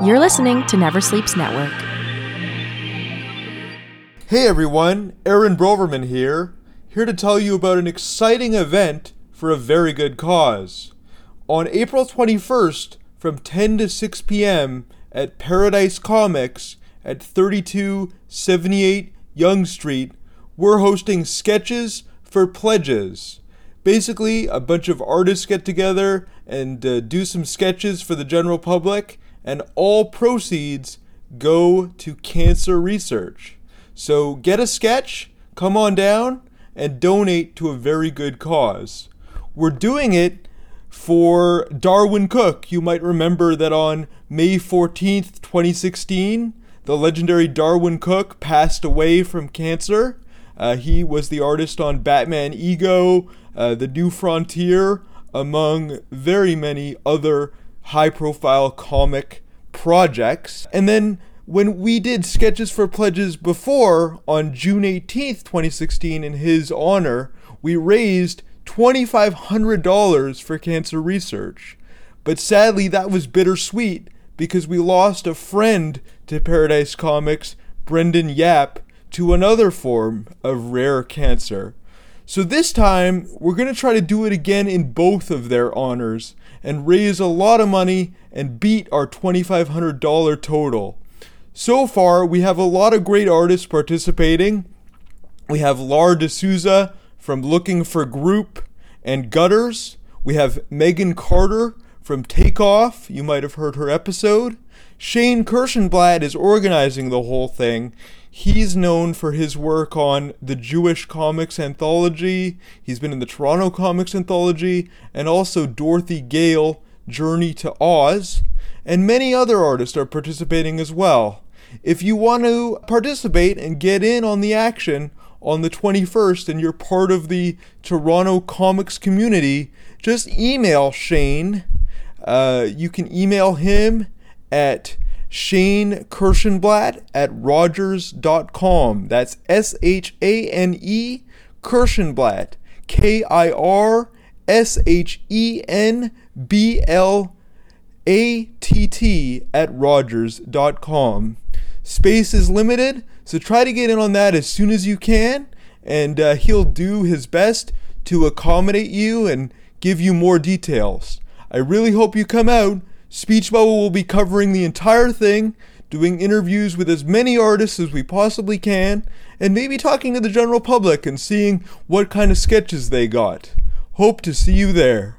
You're listening to Never Sleeps Network. Hey everyone, Aaron Broverman here, here to tell you about an exciting event for a very good cause. On April 21st, from 10 to 6 p.m. at Paradise Comics at 3278 Yonge Street, we're hosting Sketches for Pledges. Basically, a bunch of artists get together and uh, do some sketches for the general public, and all proceeds go to cancer research. So get a sketch, come on down, and donate to a very good cause. We're doing it for Darwyn Cooke. You might remember that on May 14th, 2016, the legendary Darwyn Cooke passed away from cancer. Uh, he was the artist on Batman Ego, uh, The New Frontier, among very many other high profile comic projects. And then when we did sketches for pledges before on June 18th, 2016, in his honor, we raised $2,500 for cancer research. But sadly, that was bittersweet because we lost a friend to Paradise Comics, Brendan Yap, to another form of rare cancer. So this time, we're going to try to do it again in both of their honors and raise a lot of money and beat our $2,500 total. So far, we have a lot of great artists participating. We have Lar D'Souza from Looking for Group and Gutters. We have Megan Carter from Takeoff. You might have heard her episode. Shane Kirshenblatt is organizing the whole thing. He's known for his work on the Jewish Comics Anthology. He's been in the Toronto Comics Anthology and also Dorothy Gale Journey to Oz. And many other artists are participating as well. If you want to participate and get in on the action on the 21st and you're part of the Toronto comics community, just email Shane. Uh, you can email him at Shane Kirshenblatt at Rogers.com. That's S H A N E Kirshenblatt. K I R S H E N B L A T T at Rogers.com. Space is limited, so try to get in on that as soon as you can, and uh, he'll do his best to accommodate you and give you more details. I really hope you come out. Speech Bubble will be covering the entire thing, doing interviews with as many artists as we possibly can, and maybe talking to the general public and seeing what kind of sketches they got. Hope to see you there.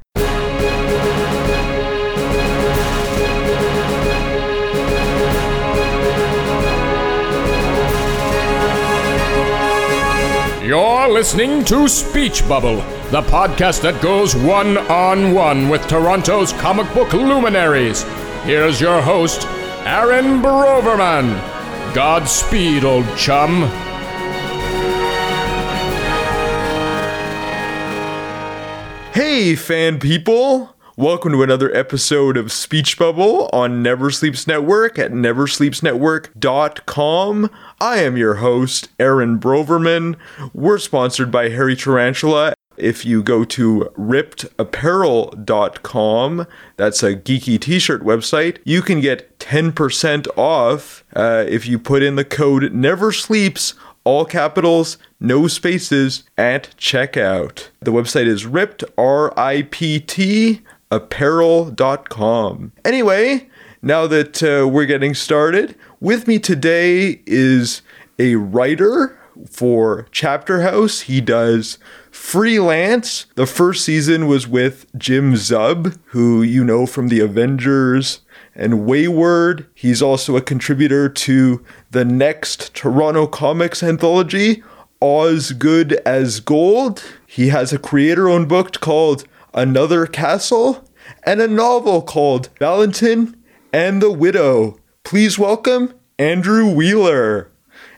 You're listening to Speech Bubble, the podcast that goes one on one with Toronto's comic book luminaries. Here's your host, Aaron Broverman. Godspeed, old chum. Hey, fan people! Welcome to another episode of Speech Bubble on Never Sleeps Network at neversleepsnetwork.com. I am your host, Aaron Broverman. We're sponsored by Hairy Tarantula. If you go to riptapparel.com, that's a geeky t shirt website, you can get 10% off uh, if you put in the code Never Sleeps all capitals, no spaces, at checkout. The website is ripped, R I P T, apparel.com. Anyway, now that uh, we're getting started, with me today is a writer for Chapter House. He does freelance. The first season was with Jim Zub, who you know from the Avengers and Wayward. He's also a contributor to the next Toronto Comics anthology, Oz Good as Gold. He has a creator owned book called Another Castle and a novel called Valentin and the Widow. Please welcome Andrew Wheeler.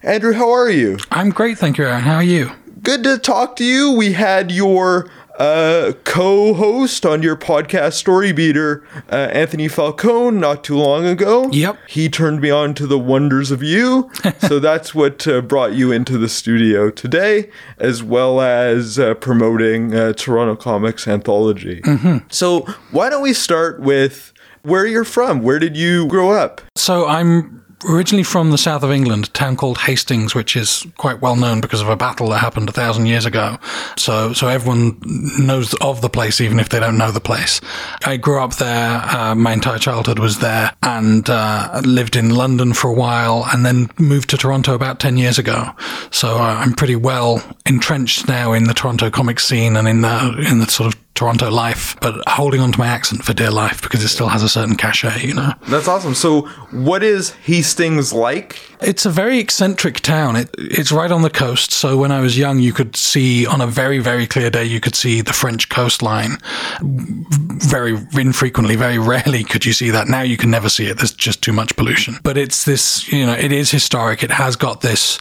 Andrew, how are you? I'm great, thank you, Aaron. How are you? Good to talk to you. We had your uh, co-host on your podcast story beater uh, anthony falcone not too long ago. Yep. he turned me on to the wonders of you. So that's what uh, brought you into the studio today as well as uh, promoting uh, toronto comics anthology. So why don't we start with where you're from? Where did you grow up? So I'm originally from the south of England, a town called Hastings, which is quite well known because of a battle that happened a thousand years ago. So, so everyone knows of the place, even if they don't know the place. I grew up there. Uh, my entire childhood was there and uh, lived in London for a while and then moved to Toronto about 10 years ago. So uh, I'm pretty well entrenched now in the Toronto comic scene and in the, in the sort of Toronto life, but holding on to my accent for dear life because it still has a certain cachet, you know. That's awesome. So, what is Hastings like? It's a very eccentric town. It, it's right on the coast. So when I was young, you could see on a very, very clear day, you could see the French coastline. Very infrequently, very rarely could you see that. Now you can never see it. There's just too much pollution. But it's this, you know, it is historic. It has got this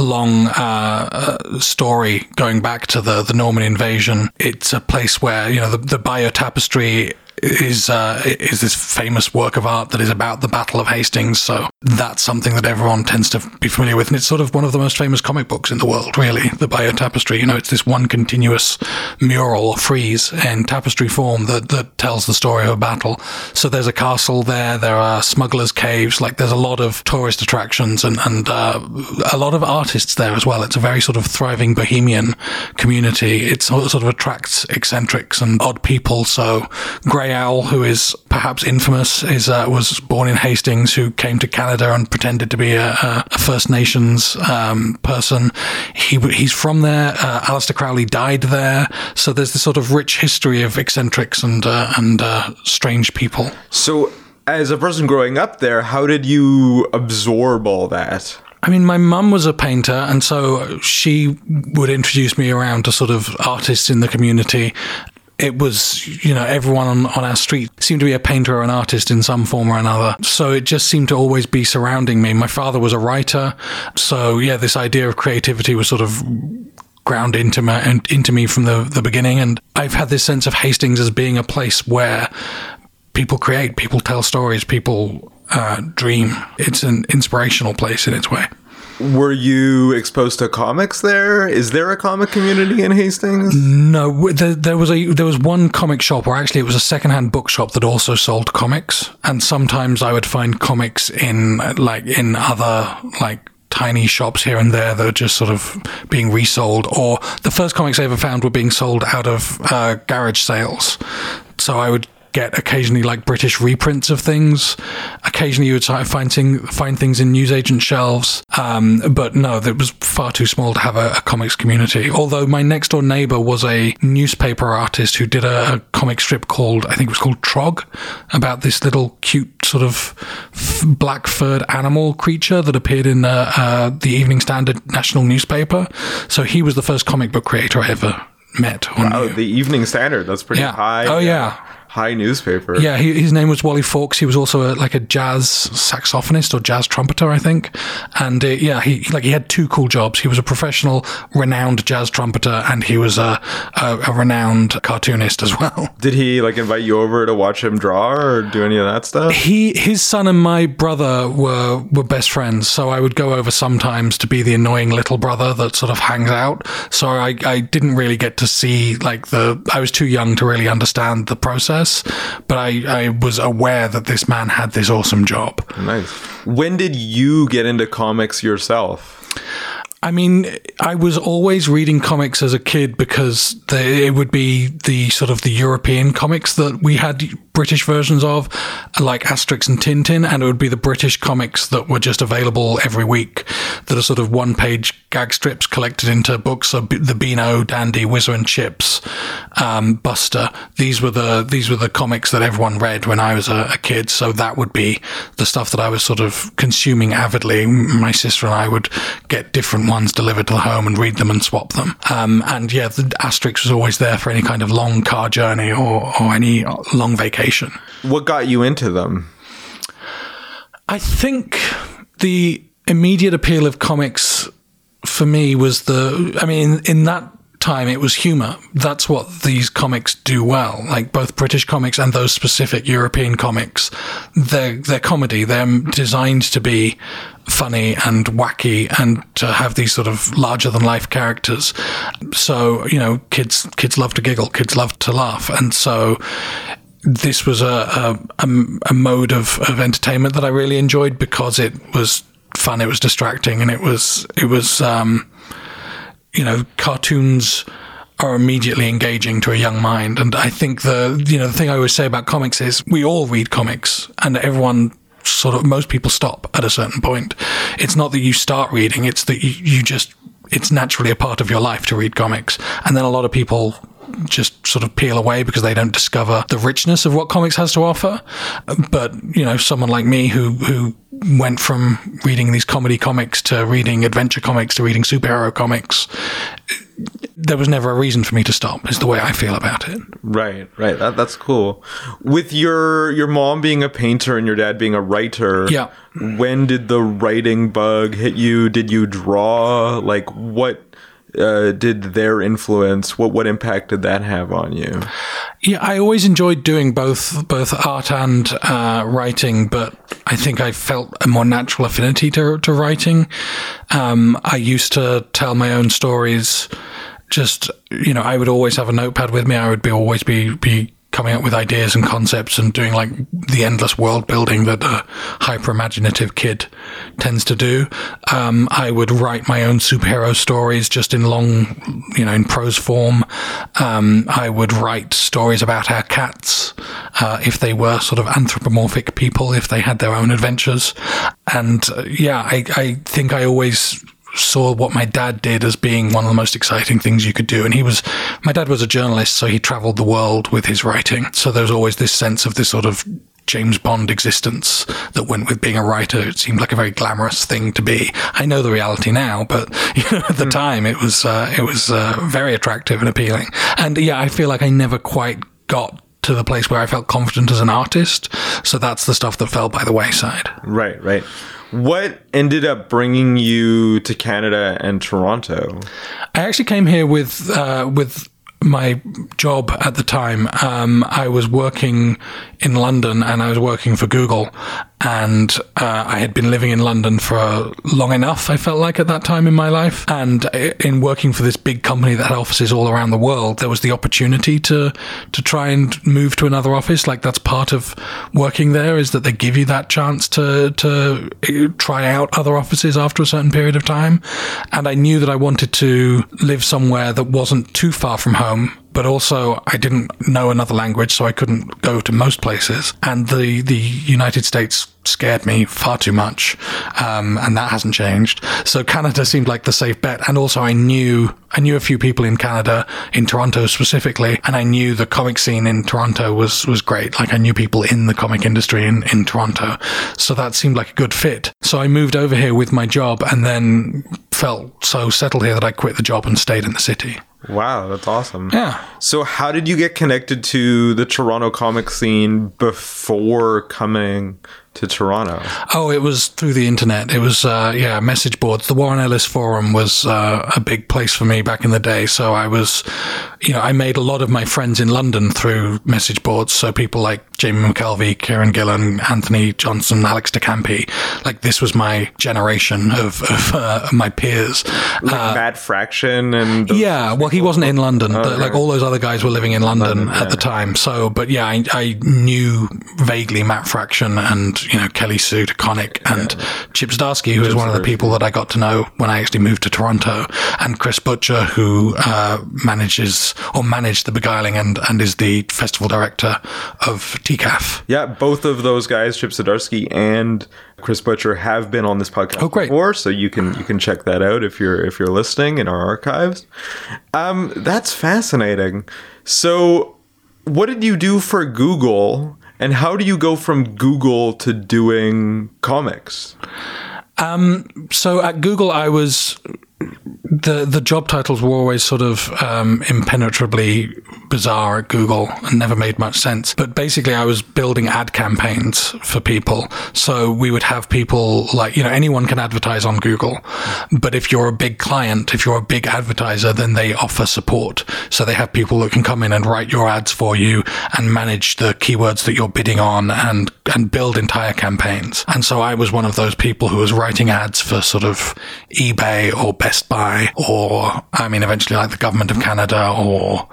long uh, uh, story going back to the, the Norman invasion. It's a place where, you know, the, the Bayeux Tapestry is uh, is this famous work of art that is about the Battle of Hastings. So that's something that everyone tends to be familiar with, and it's sort of one of the most famous comic books in the world. Really, the Bayeux Tapestry. You know, it's this one continuous mural or frieze in tapestry form that that tells the story of a battle. So there's a castle there. There are smugglers' caves. Like there's a lot of tourist attractions and and uh, a lot of artists there as well. It's a very sort of thriving bohemian community. It sort of attracts eccentrics and odd people. So Grey Owl, who is perhaps infamous, is uh, was born in Hastings, who came to Canada and pretended to be a, a First Nations um, person. He he's from there. Uh, Aleister Crowley died there, so there's this sort of rich history of eccentrics and uh, and uh, strange people. So, as a person growing up there, how did you absorb all that? I mean, my mum was a painter, and so she would introduce me around to sort of artists in the community it was, you know, everyone on, on our street seemed to be a painter or an artist in some form or another. So it just seemed to always be surrounding me. My father was a writer. So, yeah, this idea of creativity was sort of ground into me, into me from the, the beginning. And I've had this sense of Hastings as being a place where people create, people tell stories, people uh, dream. It's an inspirational place in its way. Were you exposed to comics there? Is there a comic community in Hastings? No, there, there, was a there was one comic shop, or actually it was a secondhand bookshop that also sold comics. And sometimes I would find comics in like in other like tiny shops here and there that are just sort of being resold. Or the first comics I ever found were being sold out of uh, garage sales. So I would get occasionally like British reprints of things. Occasionally, you would find thing, find things in newsagent shelves. Um, but no, it was far too small to have a, a, comics community. Although my next door neighbor was a newspaper artist who did a, a comic strip called, I think it was called Trog, about this little cute sort of f- black furred animal creature that appeared in uh, uh, the Evening Standard national newspaper. So he was the first comic book creator I ever met. Wow, the Evening Standard. That's pretty yeah. high. Oh yeah high newspaper. Yeah, he, his name was Wally Fawkes. He was also a, like a jazz saxophonist or jazz trumpeter, I think. And uh, yeah, he like he had two cool jobs. He was a professional, renowned jazz trumpeter, and he was a, a, a renowned cartoonist as well. Did he like invite you over to watch him draw or do any of that stuff? He, his son, and my brother were were best friends, so I would go over sometimes to be the annoying little brother that sort of hangs out. So I I didn't really get to see like the. I was too young to really understand the process but I, I was aware that this man had this awesome job. Nice. When did you get into comics yourself? I mean, I was always reading comics as a kid because they, it would be the sort of the European comics that we had British versions of, like Asterix and Tintin, and it would be the British comics that were just available every week that are sort of one page gag strips collected into books. So the Beano, Dandy, Whizzer and Chips, um, Buster. These were the these were the comics that everyone read when I was a, a kid. So that would be the stuff that I was sort of consuming avidly. My sister and I would get different ones delivered to the home and read them and swap them. Um, and yeah, the Asterix was always there for any kind of long car journey or, or any long vacation. What got you into them? I think the immediate appeal of comics for me was the, I mean, in that time it was humor. That's what these comics do well. Like both British comics and those specific European comics, they're, they're comedy. They're designed to be funny and wacky and to have these sort of larger than life characters. So, you know, kids, kids love to giggle, kids love to laugh. And so this was a, a, a, a mode of, of entertainment that I really enjoyed because it was fun, it was distracting, and it was it was um, you know cartoons are immediately engaging to a young mind. And I think the you know the thing I always say about comics is we all read comics, and everyone sort of most people stop at a certain point. It's not that you start reading; it's that you, you just it's naturally a part of your life to read comics, and then a lot of people just sort of peel away because they don't discover the richness of what comics has to offer. But you know, someone like me who who went from reading these comedy comics to reading adventure comics to reading superhero comics, there was never a reason for me to stop. Is the way I feel about it. Right, right. That, that's cool. With your your mom being a painter and your dad being a writer, Yeah. When did the writing bug hit you? Did you draw? Like, what uh, did their influence? What what impact did that have on you? Yeah, I always enjoyed doing both both art and uh, writing, but I think I felt a more natural affinity to to writing. Um, I used to tell my own stories. Just you know, I would always have a notepad with me. I would be always be be coming up with ideas and concepts and doing like the endless world building that a hyper imaginative kid tends to do. Um, I would write my own superhero stories just in long, you know, in prose form. Um, I would write stories about our cats, uh, if they were sort of anthropomorphic people, if they had their own adventures. And uh, yeah, I, I think I always saw what my dad did as being one of the most exciting things you could do. And he was, my dad was a journalist, so he traveled the world with his writing. So there was always this sense of this sort of James Bond existence that went with being a writer. It seemed like a very glamorous thing to be. I know the reality now, but you know, at the time it was, uh, it was uh, very attractive and appealing. And yeah, I feel like I never quite got to the place where I felt confident as an artist. So that's the stuff that fell by the wayside. Right, right. What ended up bringing you to Canada and Toronto? I actually came here with uh, with my job at the time. Um, I was working in London and I was working for Google, and uh, I had been living in London for long enough. I felt like at that time in my life, and in working for this big company that had offices all around the world, there was the opportunity to to try and move to another office. Like that's part of working there is that they give you that chance to to uh, try out other offices after a certain period of time. And I knew that I wanted to live somewhere that wasn't too far from home but also I didn't know another language, so I couldn't go to most places. And the, the United States scared me far too much, um, and that hasn't changed. So Canada seemed like the safe bet. And also, I knew I knew a few people in Canada, in Toronto specifically, and I knew the comic scene in Toronto was was great. Like I knew people in the comic industry in in Toronto, so that seemed like a good fit. So I moved over here with my job, and then felt so settled here that I quit the job and stayed in the city. Wow, that's awesome. Yeah. So, how did you get connected to the Toronto comic scene before coming to Toronto? Oh, it was through the internet. It was, uh, yeah, message boards. The Warren Ellis Forum was uh, a big place for me back in the day. So I was, you know, I made a lot of my friends in London through message boards. So people like Jamie McKelvie, Kieron Gillen, Antony Johnston, Alex DeCampi. Like this was my generation of, of uh, my peers. Like Matt Fraction and Yeah, well, he wasn't in London. Okay. Like all those other guys were living in London, London, at yeah. the time. So, but yeah, I, I knew vaguely Matt Fraction and you know Kelly Sue DeConnick and Chip Zdarsky, who was one of the people that I got to know when I actually moved to Toronto, and Chris Butcher, who uh, manages or managed the Beguiling and and is the festival director of TCAF. Yeah, both of those guys, Chip Zdarsky and Chris Butcher, have been on this podcast Oh, great. before, so you can you can check that out if you're if you're listening in our archives. Um, that's fascinating. So, what did you do for Google, and how do you go from Google to doing comics? Um, so at Google, I was the the job titles were always sort of um, impenetrably bizarre at Google and never made much sense. But basically, I was building ad campaigns for people. So we would have people like you know anyone can advertise on Google, but if you're a big client, if you're a big advertiser, then they offer support. So they have people that can come in and write your ads for you and manage the keywords that you're bidding on and and build entire campaigns. And so I was one of those people who was writing ads for sort of eBay or Best Buy or I mean eventually like the government of Canada or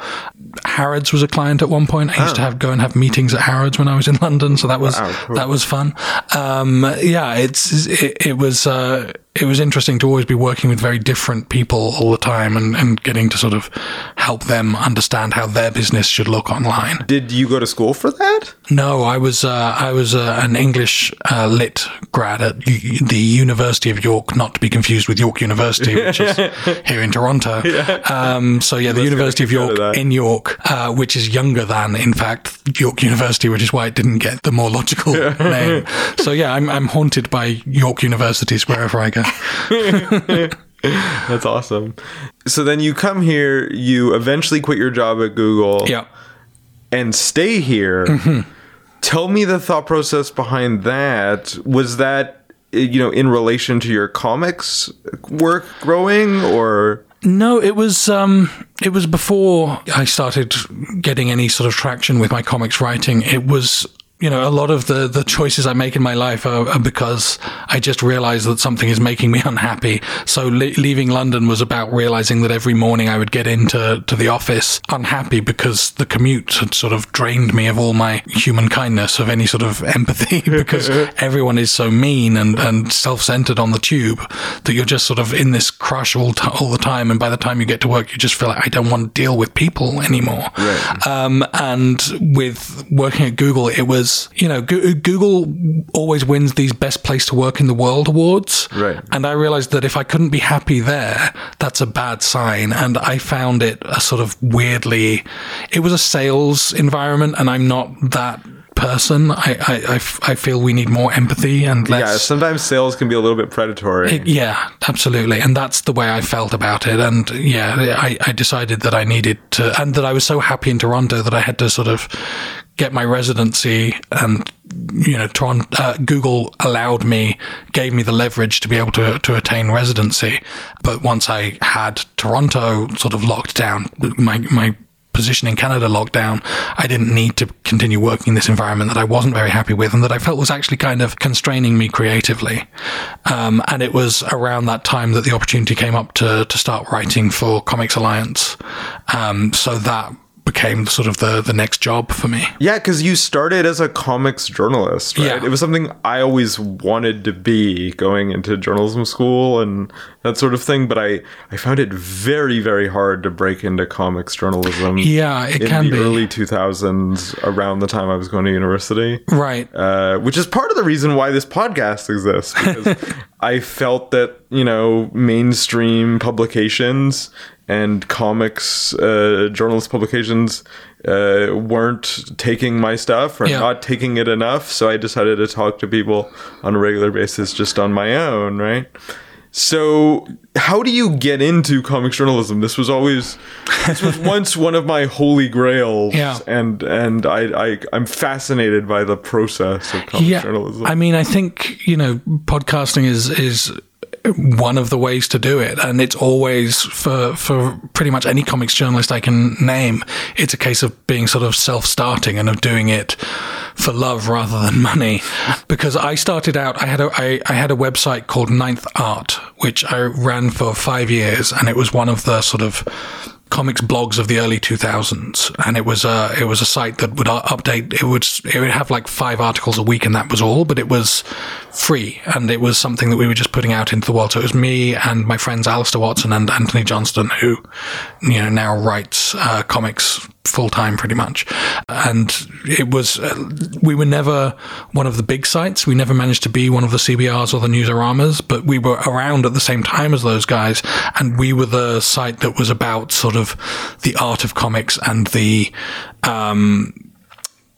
Harrods was a client at one point. I used to have go and have meetings at Harrods when I was in London, so that was Wow, cool. that was fun. Um, yeah, it's it, it was uh, it was interesting to always be working with very different people all the time and, and getting to sort of help them understand how their business should look online. Did you go to school for that? No, I was uh, I was uh, an English uh, lit grad at U- the University of York, not to be confused with York University, which is here in Toronto. Um, so yeah, the University of York in York, uh, which is younger than, in fact, York University, which is why it didn't get the more logical name. So yeah, I'm I'm haunted by York universities wherever I go. That's awesome. So then you come here, you eventually quit your job at Google Yeah. and stay here. Mm-hmm. Tell me the thought process behind that. Was that you know in relation to your comics work growing or No, it was um, it was before I started getting any sort of traction with my comics writing. It was you know a lot of the the choices I make in my life are, are because I just realize that something is making me unhappy. So le- leaving London was about realizing that every morning I would get into to the office unhappy because the commute had sort of drained me of all my human kindness, of any sort of empathy, because everyone is so mean and and self centered on the tube that you're just sort of in this crush all t- all the time. And by the time you get to work, you just feel like I don't want to deal with people anymore. Um, and with working at Google, it was, you know, Go- Google always wins these best place to work in the world awards. Right. And I realized that if I couldn't be happy there, that's a bad sign. And I found it a sort of weirdly, it was a sales environment and I'm not that person. I, I, I f- I feel we need more empathy and less. yeah, sometimes sales can be a little bit predatory. It- yeah, absolutely. And that's the way I felt about it. And yeah, I, I decided that I needed to, and that I was so happy in Toronto that I had to sort of get my residency and, you know, Toronto, uh, Google allowed me, gave me the leverage to be able to, to attain residency. But once I had Toronto sort of locked down, my, my, position in Canada locked down, I didn't need to continue working in this environment that I wasn't very happy with and that I felt was actually kind of constraining me creatively. Um, and it was around that time that the opportunity came up to, to start writing for Comics Alliance. Um, so that became sort of the, the next job for me. Yeah, because you started as a comics journalist, right? Yeah. It was something I always wanted to be going into journalism school and that sort of thing, but I, I found it very, very hard to break into comics journalism. Yeah, it in can the be. early 2000s, around the time I was going to university. Right. Uh, which is part of the reason why this podcast exists because I felt that you know mainstream publications and comics uh, journalist publications uh, weren't taking my stuff or Yeah. not taking it enough, so I decided to talk to people on a regular basis just on my own, right? So, how do you get into comics journalism? This was always, this was once one of my holy grails, Yeah. and and I, I I'm fascinated by the process of comics journalism. I mean, I think you know, podcasting is is one of the ways to do it, and it's always for for pretty much any comics journalist I can name. It's a case of being sort of self-starting and of doing it for love rather than money. Because I started out, I had a I, I had a website called Ninth Art, which I ran for five years, and it was one of the sort of comics blogs of the early 2000s and it was a it was a site that would update it would it would have like five articles a week and that was all but it was free and it was something that we were just putting out into the world. So it was me and my friends Alistair Watson and Antony Johnston who you know now writes uh, comics full time pretty much. And it was uh, we were never one of the big sites. We never managed to be one of the CBRs or the Newsaramas but we were around at the same time as those guys. And we were the site that was about sort of the art of comics and the um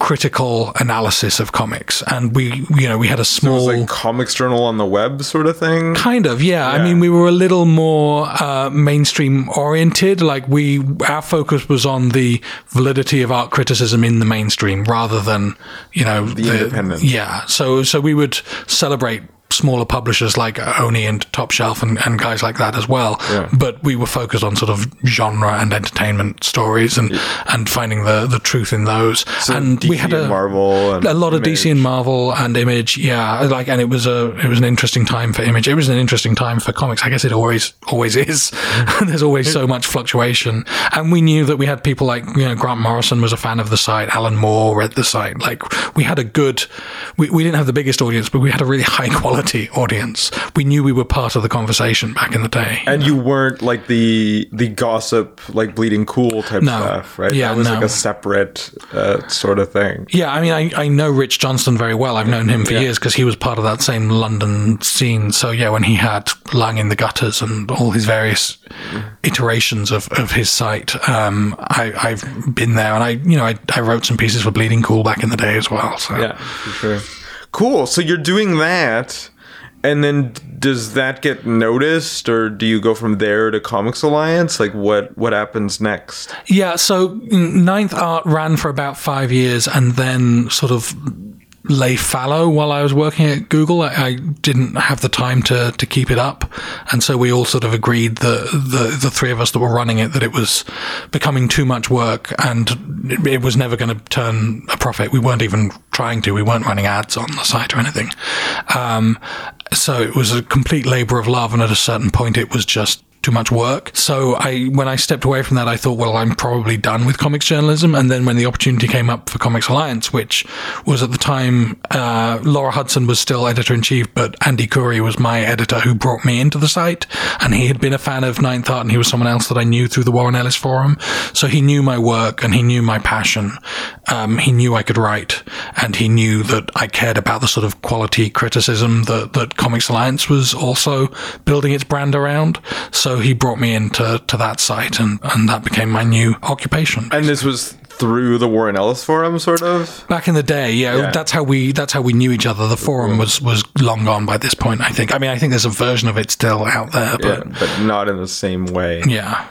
critical analysis of comics and we you know we had a it small was like comics journal on the web sort of thing. Kind of, yeah. I mean, we were a little more uh, mainstream oriented. Like we, our focus was on the validity of art criticism in the mainstream rather than, you know, the, independent. Yeah. So, so we would celebrate smaller publishers like Oni and Top Shelf and, and guys like that as well. Yeah. But we were focused on sort of genre and entertainment stories and, and finding the, the truth in those. So and DC we had and a Marvel a lot of DC and Marvel and Image, yeah. Like, and it was a it was an interesting time for Image. It was an interesting time for comics. I guess it always always is. There's always so much fluctuation, and we knew that we had people like you know Grant Morrison was a fan of the site. Alan Moore read the site. Like we had a good. We, we didn't have the biggest audience, but we had a really high quality audience. We knew we were part of the conversation back in the day. And you weren't like the the gossip, like bleeding cool type No. stuff, right? Yeah, that was like a separate uh, sort of thing. Yeah, I mean, I, I know Rich Johnston very well. I've known him for years because he was part of that same London scene. So yeah, when he had Lying in the Gutters and all his various iterations of, of his site, um, I, I've been there and I, you know, I, I wrote some pieces for Bleeding Cool back in the day as well. So Yeah, for sure. Cool. So you're doing that, and then does that get noticed, or do you go from there to Comics Alliance? Like, what what happens next? Yeah, so Ninth Art ran for about five years and then sort of lay fallow while I was working at Google. I, I didn't have the time to, to keep it up. And so we all sort of agreed, the, the, the three of us that were running it, that it was becoming too much work and it, it was never going to turn a profit. We weren't even trying to. We weren't running ads on the site or anything. Um, so it was a complete labor of love. And at a certain point, it was just too much work. So I, when I stepped away from that, I thought, well, I'm probably done with comics journalism. And then when the opportunity came up for Comics Alliance, which was at the time, uh, Laura Hudson was still editor in chief, but Andy Khouri was my editor who brought me into the site. And he had been a fan of Ninth Art and he was someone else that I knew through the Warren Ellis Forum. So he knew my work and he knew my passion. Um, he knew I could write and he knew that I cared about the sort of quality criticism that, that Comics Alliance was also building its brand around. So he brought me into to that site and, and that became my new occupation. And this was through the Warren Ellis Forum, sort of. Back in the day, yeah, Yeah. that's how we that's how we knew each other. The forum was was long gone by this point. I think. I mean, I think there's a version of it still out there, Yeah, but but not in the same way. yeah.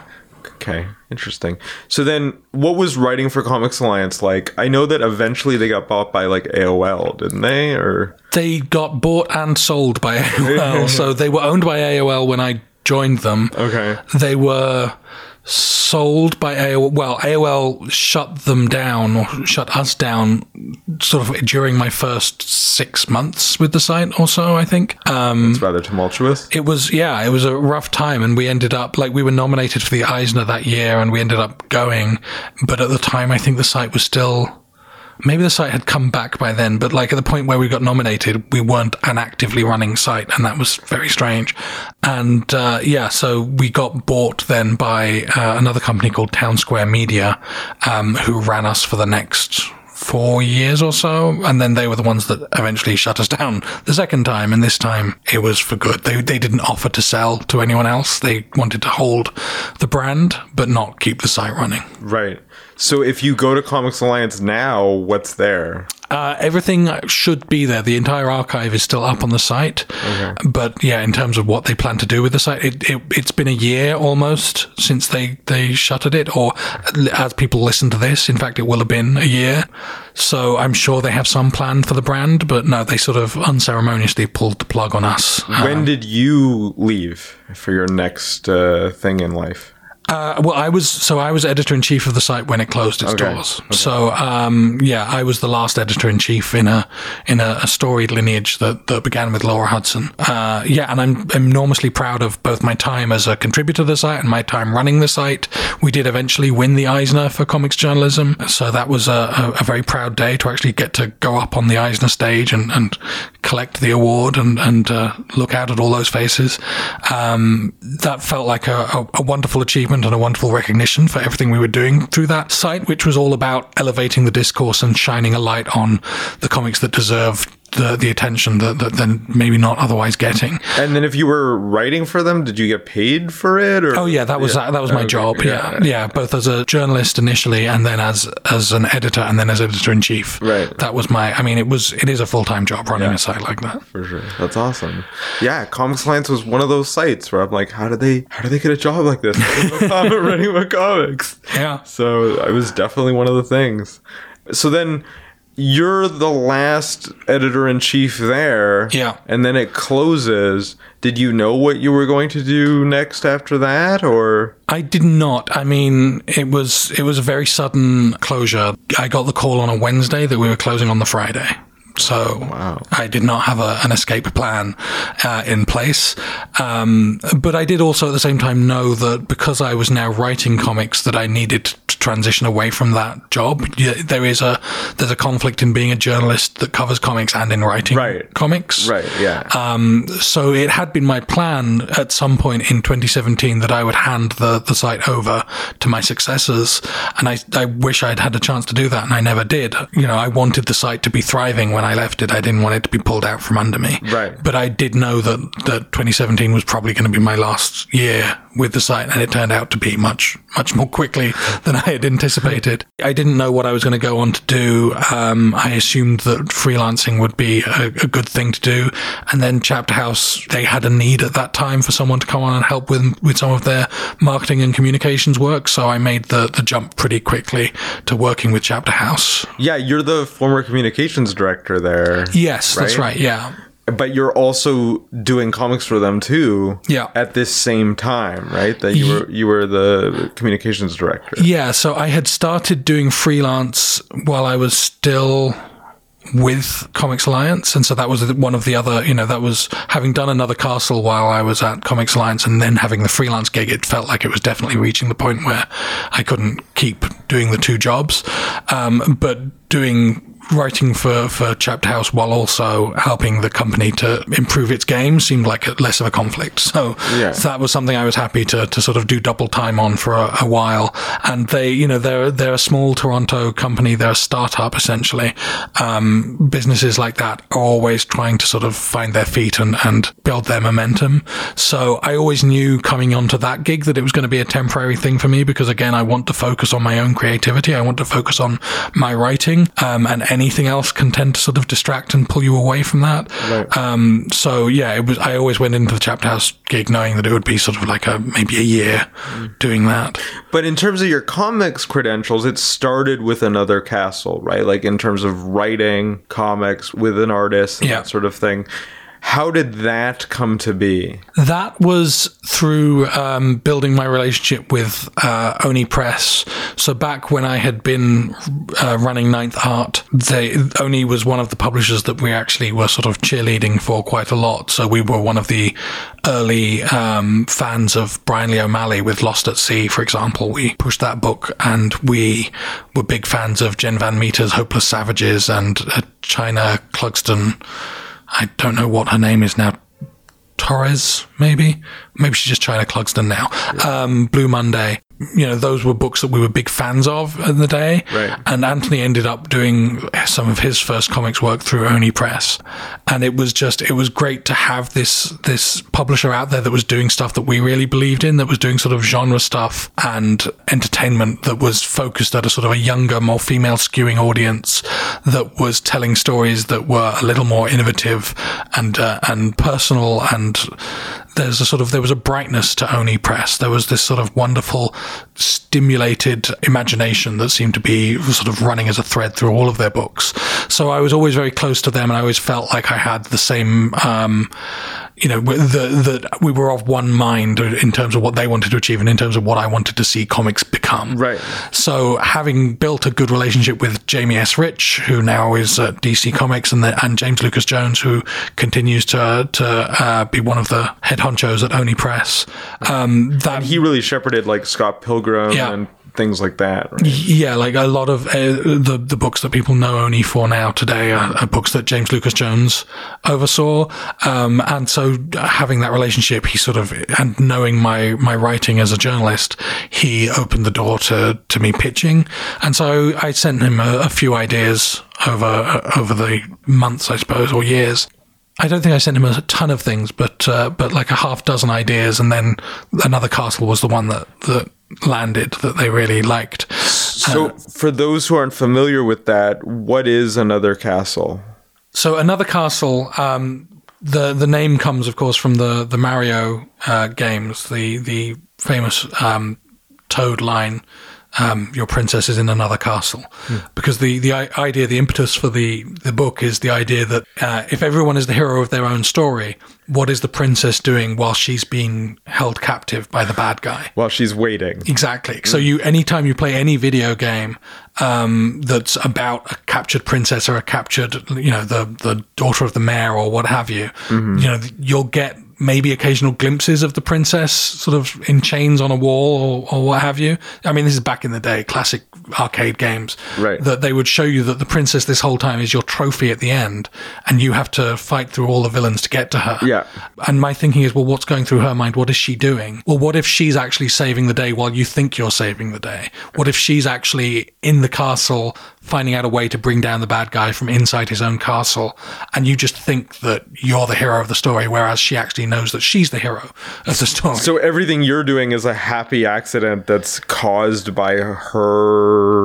Okay, interesting. So then, what was writing for Comics Alliance like? I know that eventually they got bought by like AOL, didn't they? Or They got bought and sold by AOL. so they were owned by AOL when I joined them. okay, They were sold by AOL. Well, AOL shut them down or shut us down sort of during my first six months with the site or so, I think. Um, it's rather tumultuous. it was, yeah, it was a rough time. And we ended up, like, we were nominated for the Eisner that year and we ended up going. But at the time, I think the site was still. Maybe the site had come back by then, but like at the point where we got nominated, we weren't an actively running site, and that was very strange. And uh, yeah, so we got bought then by uh, another company called Town Square Media, um, who ran us for the next four years or so, and then they were the ones that eventually shut us down the second time. And this time it was for good. They they didn't offer to sell to anyone else. They wanted to hold the brand, but not keep the site running. Right. So if you go to Comics Alliance now, what's there? Uh, everything should be there. The entire archive is still up on the site. But yeah, in terms of what they plan to do with the site, it, it, it's been a year almost since they, they shuttered it, or as people listen to this, in fact, it will have been a year. So I'm sure they have some plan for the brand, but no, they sort of unceremoniously pulled the plug on us. when did you leave for your next uh, thing in life? Uh, well, I was so I was editor in chief of the site when it closed its Okay. doors. So um, yeah, I was the last editor in chief in a in a, a storied lineage that, that began with Laura Hudson. Uh, yeah, and I'm enormously proud of both my time as a contributor to the site and my time running the site. We did eventually win the Eisner for comics journalism, so that was a, a, a very proud day to actually get to go up on the Eisner stage and, and collect the award and and uh, look out at all those faces. Um, that felt like a wonderful achievement and a wonderful recognition for everything we were doing through that site, which was all about elevating the discourse and shining a light on the comics that deserved the, the attention that, that they're maybe not otherwise getting. And then if you were writing for them, did you get paid for it? Or Oh yeah, that was that was my Okay, job. Yeah. yeah, both as a journalist initially, and then as as an editor, and then as editor in chief. Right. That was my. I mean, it was it is a full time job running a site like that. For sure. That's awesome. Yeah, Comics Alliance was one of those sites where I'm like, how did they how did they get a job like this? Writing about comics. Yeah. So it was definitely one of the things. So then you're the last editor in chief there. Yeah. And then it closes. Did you know what you were going to do next after that or I did not. I mean, it was it was a very sudden closure. I got the call on a Wednesday that we were closing on the Friday. So I did not have a, an escape plan uh, in place. Um, but I did also at the same time know that because I was now writing comics that I needed to transition away from that job. There is a there's a conflict in being a journalist that covers comics and in writing Right. comics. Right, yeah. Um, so it had been my plan at some point in 2017 that I would hand the, the site over to my successors. And I, I wish I'd had a chance to do that and I never did. You know, I wanted the site to be thriving when I left it. I didn't want it to be pulled out from under me. Right. But I did know that, that 2017 was probably going to be my last year with the site and it turned out to be much, much more quickly than I had anticipated. I didn't know what I was going to go on to do. Um, I assumed that freelancing would be a, a good thing to do. And then Chapter House, they had a need at that time for someone to come on and help with, with some of their marketing and communications work. So I made the, the jump pretty quickly to working with Chapter House. Yeah, you're the former communications director there. Yes, that's Right? right. Yeah. But you're also doing comics for them too. Yeah. At this same time, right? That you were you were the communications director. Yeah, so I had started doing freelance while I was still with Comics Alliance, and so that was one of the other, you know, that was having done another castle while I was at Comics Alliance, and then having the freelance gig. It felt like it was definitely reaching the point where I couldn't keep doing the two jobs, um, but doing writing for, for Chapter House while also helping the company to improve its game seemed like less of a conflict. So, Yeah. that was something I was happy to, to sort of do double time on for a, a while. And they, you know, they're, they're a small Toronto company. They're a startup essentially. Um, businesses like that are always trying to sort of find their feet and, and build their momentum. So I always knew coming onto that gig that it was going to be a temporary thing for me because again, I want to focus on my own creativity. I want to focus on my writing. Um, and anything else can tend to sort of distract and pull you away from that. Um, so yeah, it was, I always went into the Chapter House gig knowing that it would be sort of like a, maybe a year doing that. But in terms of your comics credentials, it started with another castle, right? Like in terms of writing comics with an artist and Yeah. that sort of thing. How did that come to be? That was through um, building my relationship with uh, Oni Press. So back when I had been uh, running Ninth Art, they Oni was one of the publishers that we actually were sort of cheerleading for quite a lot. So we were one of the early um, fans of Brian Lee O'Malley with Lost at Sea, for example. We pushed that book, and we were big fans of Jen Van Meter's Hopeless Savages and uh, Chynna Clugston. I don't know what her name is now. Torres, maybe. Maybe she's just Chynna Clugston now. Um, Blue Monday. You know, those were books that we were big fans of in the day. Right. And Antony ended up doing some of his first comics work through Oni Press. And it was just, it was great to have this, this publisher out there that was doing stuff that we really believed in, that was doing sort of genre stuff and entertainment that was focused at a sort of a younger, more female skewing audience that was telling stories that were a little more innovative and, uh, and personal and there's a sort of there was a brightness to Oni Press. There was this sort of wonderful, stimulated imagination that seemed to be sort of running as a thread through all of their books. So I was always very close to them, and I always felt like I had the same, um, you know, the, that we were of one mind in terms of what they wanted to achieve and in terms of what I wanted to see comics become. Right. So having built a good relationship with Jamie S. Rich, who now is at DC Comics, and the, and James Lucas Jones, who continues to to uh, be one of the head honchos at Oni Press, um, that He really shepherded like Scott Pilgrim Yeah. and things like that. Right? yeah, like a lot of uh, the the books that people know Oni for now today are, are books that James Lucas Jones oversaw, um, and so having that relationship, he sort of and knowing my my writing as a journalist, he opened the door to to me pitching, and so I sent him a, a few ideas over uh, over the months, I suppose, or years. I don't think I sent him a ton of things, but uh, but like a half dozen ideas, and then another castle was the one that that landed that they really liked. So, for those who aren't familiar with that, what is another castle? So another castle. Um, the the name comes, of course, from the the Mario uh, games, the the famous um, Toad line um, your princess is in another castle. Because the, the idea, the impetus for the, the book is the idea that uh, if everyone is the hero of their own story, what is the princess doing while she's being held captive by the bad guy? While she's waiting. Exactly. So you, anytime you play any video game um, that's about a captured princess or a captured, you know, the the daughter of the mayor or what have you, you know, you'll get maybe occasional glimpses of the princess sort of in chains on a wall or, or what have you. I mean, this is back in the day, classic arcade games. Right. That they would show you that the princess this whole time is your trophy at the end, and you have to fight through all the villains to get to her. Yeah. And my thinking is, well, what's going through her mind? What is she doing? Well, what if she's actually saving the day while you think you're saving the day? What if she's actually in the castle finding out a way to bring down the bad guy from inside his own castle and you just think that you're the hero of the story whereas she actually knows that she's the hero of the story. So everything you're doing is a happy accident that's caused by her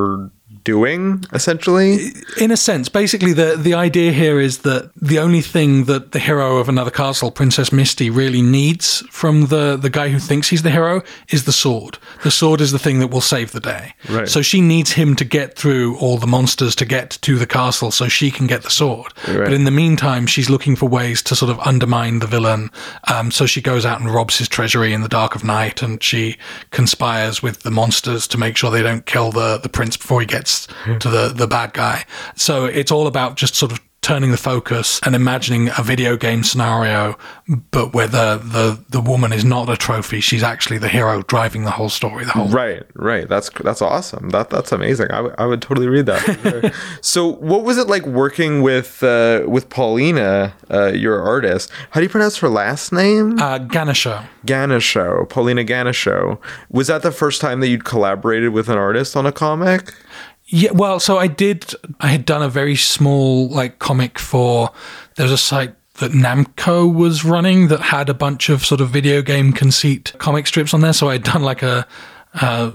doing, essentially. in a sense, basically the the idea here is that the only thing that the hero of another castle, Princess Misty, really needs from the the guy who thinks he's the hero is the sword. The sword is the thing that will save the day. Right. So she needs him to get through all the monsters to get to the castle so she can get the sword. But in the meantime, she's looking for ways to sort of undermine the villain. Um, so she goes out and robs his treasury in the dark of night, and she conspires with the monsters to make sure they don't kill the the prince before he gets to the the bad guy. So it's all about just sort of turning the focus and imagining a video game scenario, but where the the the woman is not a trophy; she's actually the hero driving the whole story. The whole Right, right. That's that's awesome. That that's amazing. I, w- I would totally read that. so, what was it like working with uh, with Paulina, uh, your artist? How do you pronounce her last name? uh, Ganesha. Ganucheau, Paulina Ganucheau. Was that the first time that you'd collaborated with an artist on a comic? Yeah, well, so I did. I had done a very small like comic for. There was a site that Namco was running that had a bunch of sort of video game conceit comic strips on there. So I'd done like a a,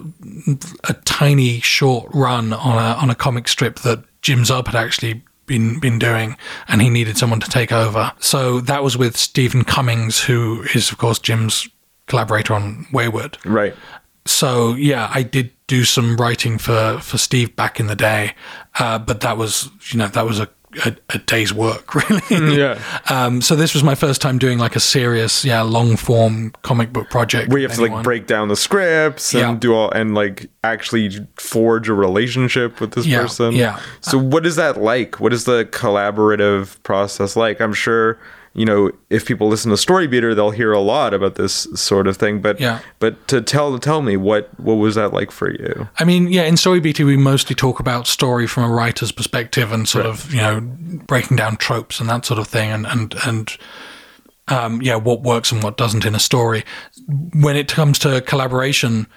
a tiny short run on a on a comic strip that Jim Zub had actually been been doing, and he needed someone to take over. So that was with Steven Cummings, who is of course Jim's collaborator on Wayward Right. So yeah, I did do some writing for for Steve back in the day, uh, but that was you know that was a a, a day's work really. Yeah. Um, so this was my first time doing like a serious, yeah, long form comic book project. Where you with have to like break down the scripts and Yeah. do all and like actually forge a relationship with this Yeah, person. yeah. So what is that like? What is the collaborative process like? I'm sure you know if people listen to Story Beater, they'll hear a lot about this sort of thing. But Yeah. but to tell tell me what what was that like for you? I mean, yeah, in Story BT, we mostly talk about story from a writer's perspective and sort of, you know, breaking down tropes and that sort of thing and, and, and, um, yeah, what works and what doesn't in a story. When it comes to collaboration,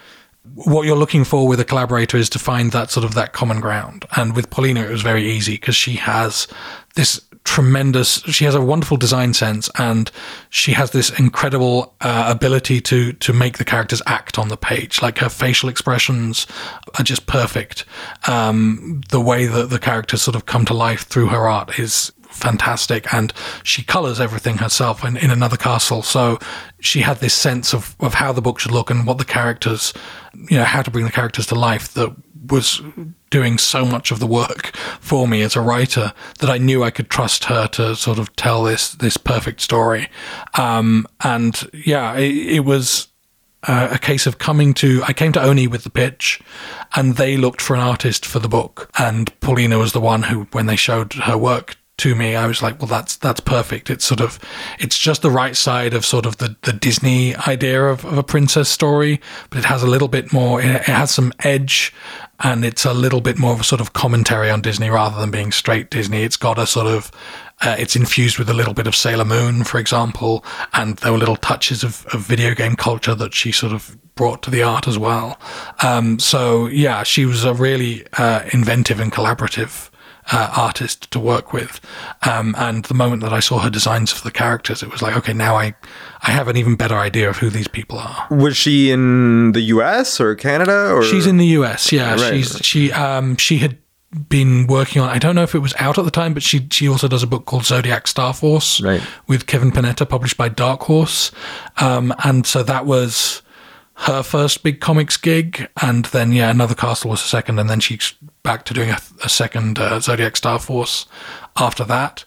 what you're looking for with a collaborator is to find that sort of that common ground. And with Paulina, it was very easy because she has this tremendous, she has a wonderful design sense and she has this incredible uh, ability to, to make the characters act on the page. Like her facial expressions are just perfect. Um, the way that the characters sort of come to life through her art is fantastic and she colors everything herself in, in another castle so she had this sense of, of how the book should look and what the characters you know how to bring the characters to life that was doing so much of the work for me as a writer that I knew I could trust her to sort of tell this this perfect story. Um, and yeah it, it was uh, a case of coming to I came to Oni with the pitch and they looked for an artist for the book. And Paulina was the one who when they showed her work to me I was like well that's that's perfect it's sort of it's just the right side of sort of the the Disney idea of, of a princess story but it has a little bit more it has some edge and it's a little bit more of a sort of commentary on Disney rather than being straight Disney it's got a sort of uh, it's infused with a little bit of Sailor Moon, for example, and there were little touches of, of video game culture that she sort of brought to the art as well. Um, so yeah, she was a really uh, inventive and collaborative uh, artist to work with. Um, and the moment that I saw her designs for the characters, it was like, okay, now I, I have an even better idea of who these people are. Was she in the U.S. or Canada? Or She's in the US. Yeah, Right. she's she um she had been working on. I don't know if it was out at the time, but she she also does a book called Zodiac Star Force Right. with Kevin Panetta, published by Dark Horse. Um, and so that was her first big comics gig, and then yeah, another castle was a second, and then she's back to doing a, a second uh, Zodiac Star Force after that,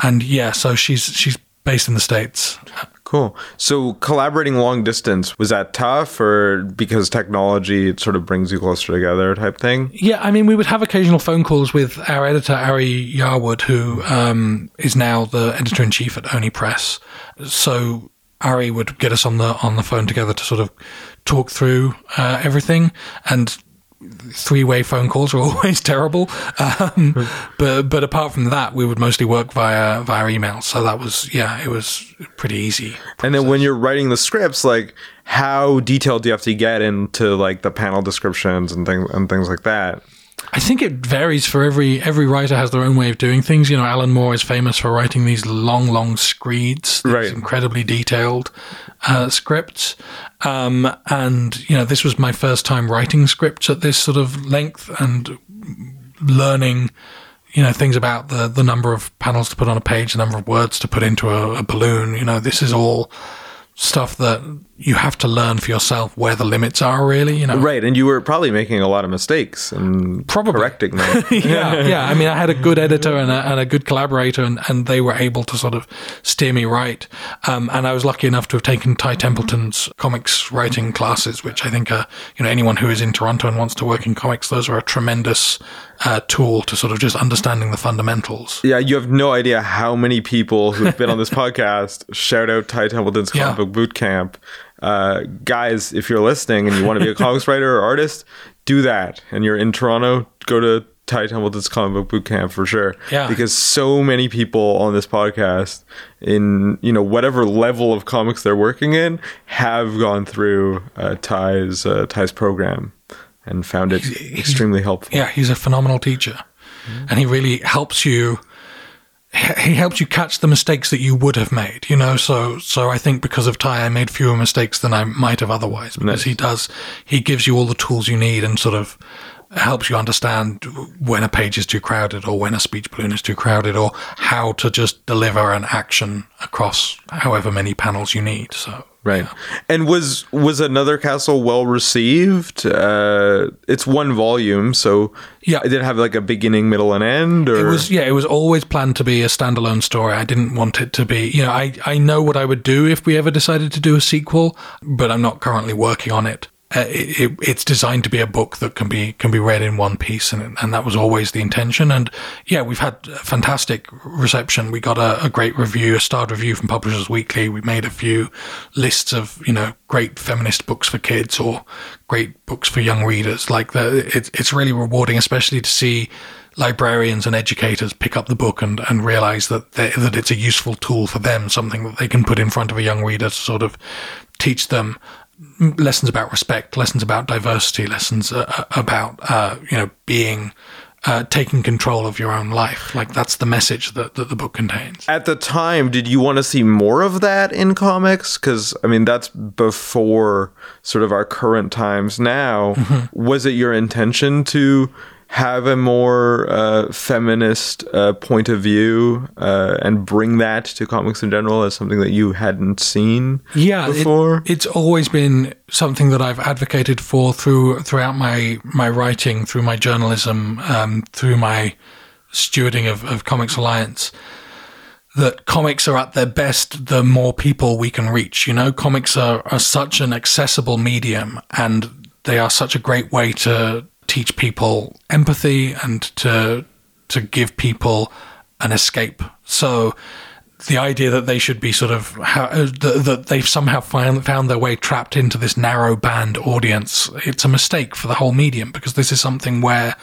and yeah, so she's she's based in the states. Cool. So collaborating long distance was that tough, or because technology it sort of brings you closer together, type thing? Yeah, I mean, we would have occasional phone calls with our editor Ari Yarwood, who um, is now the editor in chief at Oni Press. So Ari would get us on the on the phone together to sort of talk through uh, everything, and three way phone calls are always terrible. Um, but but apart from that, we would mostly work via via email. So that was yeah, it was pretty easy. And then when you're writing the scripts, like how detailed do you have to get into like the panel descriptions and things and things like that? I think it varies for every every writer has their own way of doing things. You know, Alan Moore is famous for writing these long, long screeds, these Right. incredibly detailed uh, scripts. Um, and you know, this was my first time writing scripts at this sort of length and learning. You know things about the the number of panels to put on a page, the number of words to put into a, a balloon. You know, this is all stuff that you have to learn for yourself where the limits are. Really, you know, Right, and you were probably making a lot of mistakes and Probably. correcting them. yeah, yeah. I mean, I had a good editor and a, and a good collaborator, and, and they were able to sort of steer me right. Um, and I was lucky enough to have taken Ty Templeton's comics writing classes, which I think, are, you know, anyone who is in Toronto and wants to work in comics, those are a tremendous uh, tool to sort of just understanding the fundamentals. Yeah, you have no idea how many people who've been on this podcast shout out Ty Templeton's Yeah. comic book boot camp. Uh, guys, if you're listening and you want to be a comics writer or artist, do that. And you're in Toronto, go to Ty Templeton's comic book boot camp for sure. Yeah. Because so many people on this podcast, in you know whatever level of comics they're working in, have gone through uh, Ty's uh, Ty's program and found it extremely helpful. Yeah, he's a phenomenal teacher, and he really helps you. He helps you catch the mistakes that you would have made, you know. So, so I think because of Ty, I made fewer mistakes than I might have otherwise. Because he does, he gives you all the tools you need and sort of helps you understand when a page is too crowded or when a speech balloon is too crowded or how to just deliver an action across however many panels you need. So, Right. And was was another castle well received? Uh, it's one volume, so Yeah. It did have like a beginning, middle, and end. Or It was yeah, it was always planned to be a standalone story. I didn't want it to be, you know, I I know what I would do if we ever decided to do a sequel, but I'm not currently working on it. Uh, it, it it's designed to be a book that can be can be read in one piece, and and that was always the intention. And yeah, we've had fantastic reception. We got a, a great review, a starred review from Publishers Weekly. We made a few lists of you know great feminist books for kids or great books for young readers. Like the it's it's really rewarding, especially to see librarians and educators pick up the book and, and realize that that it's a useful tool for them, something that they can put in front of a young reader to sort of teach them lessons about respect, lessons about diversity, lessons uh, about uh, you know being uh, taking control of your own life. Like that's the message that, that the book contains. At the time, did you want to see more of that in comics? Because I mean, that's before sort of our current times. Now, Mm-hmm. was it your intention to have a more uh, feminist uh, point of view uh, and bring that to comics in general as something that you hadn't seen yeah, it- it's always been something that I've advocated for through throughout my my writing, through my journalism, um, through my stewarding of, of Comics Alliance. That comics are at their best the more people we can reach. You know, comics are, are such an accessible medium and they are such a great way to teach people empathy and to to give people an escape. So the idea that they should be sort of how, uh, that, they've somehow found found their way trapped into this narrow band audience, it's a mistake for the whole medium because this is something where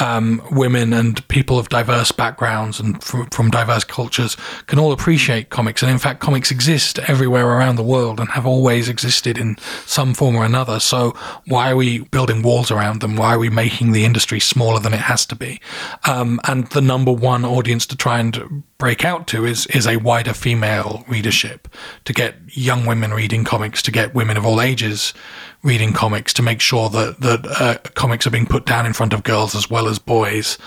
um, women and people of diverse backgrounds and from, from diverse cultures can all appreciate comics. And in fact, comics exist everywhere around the world and have always existed in some form or another. So why are we building walls around them? Why are we making the industry smaller than it has to be? Um, and the number one audience to try and break out to is is a wider female readership to get young women reading comics to get women of all ages reading comics to make sure that that uh, comics are being put down in front of girls as well as boys.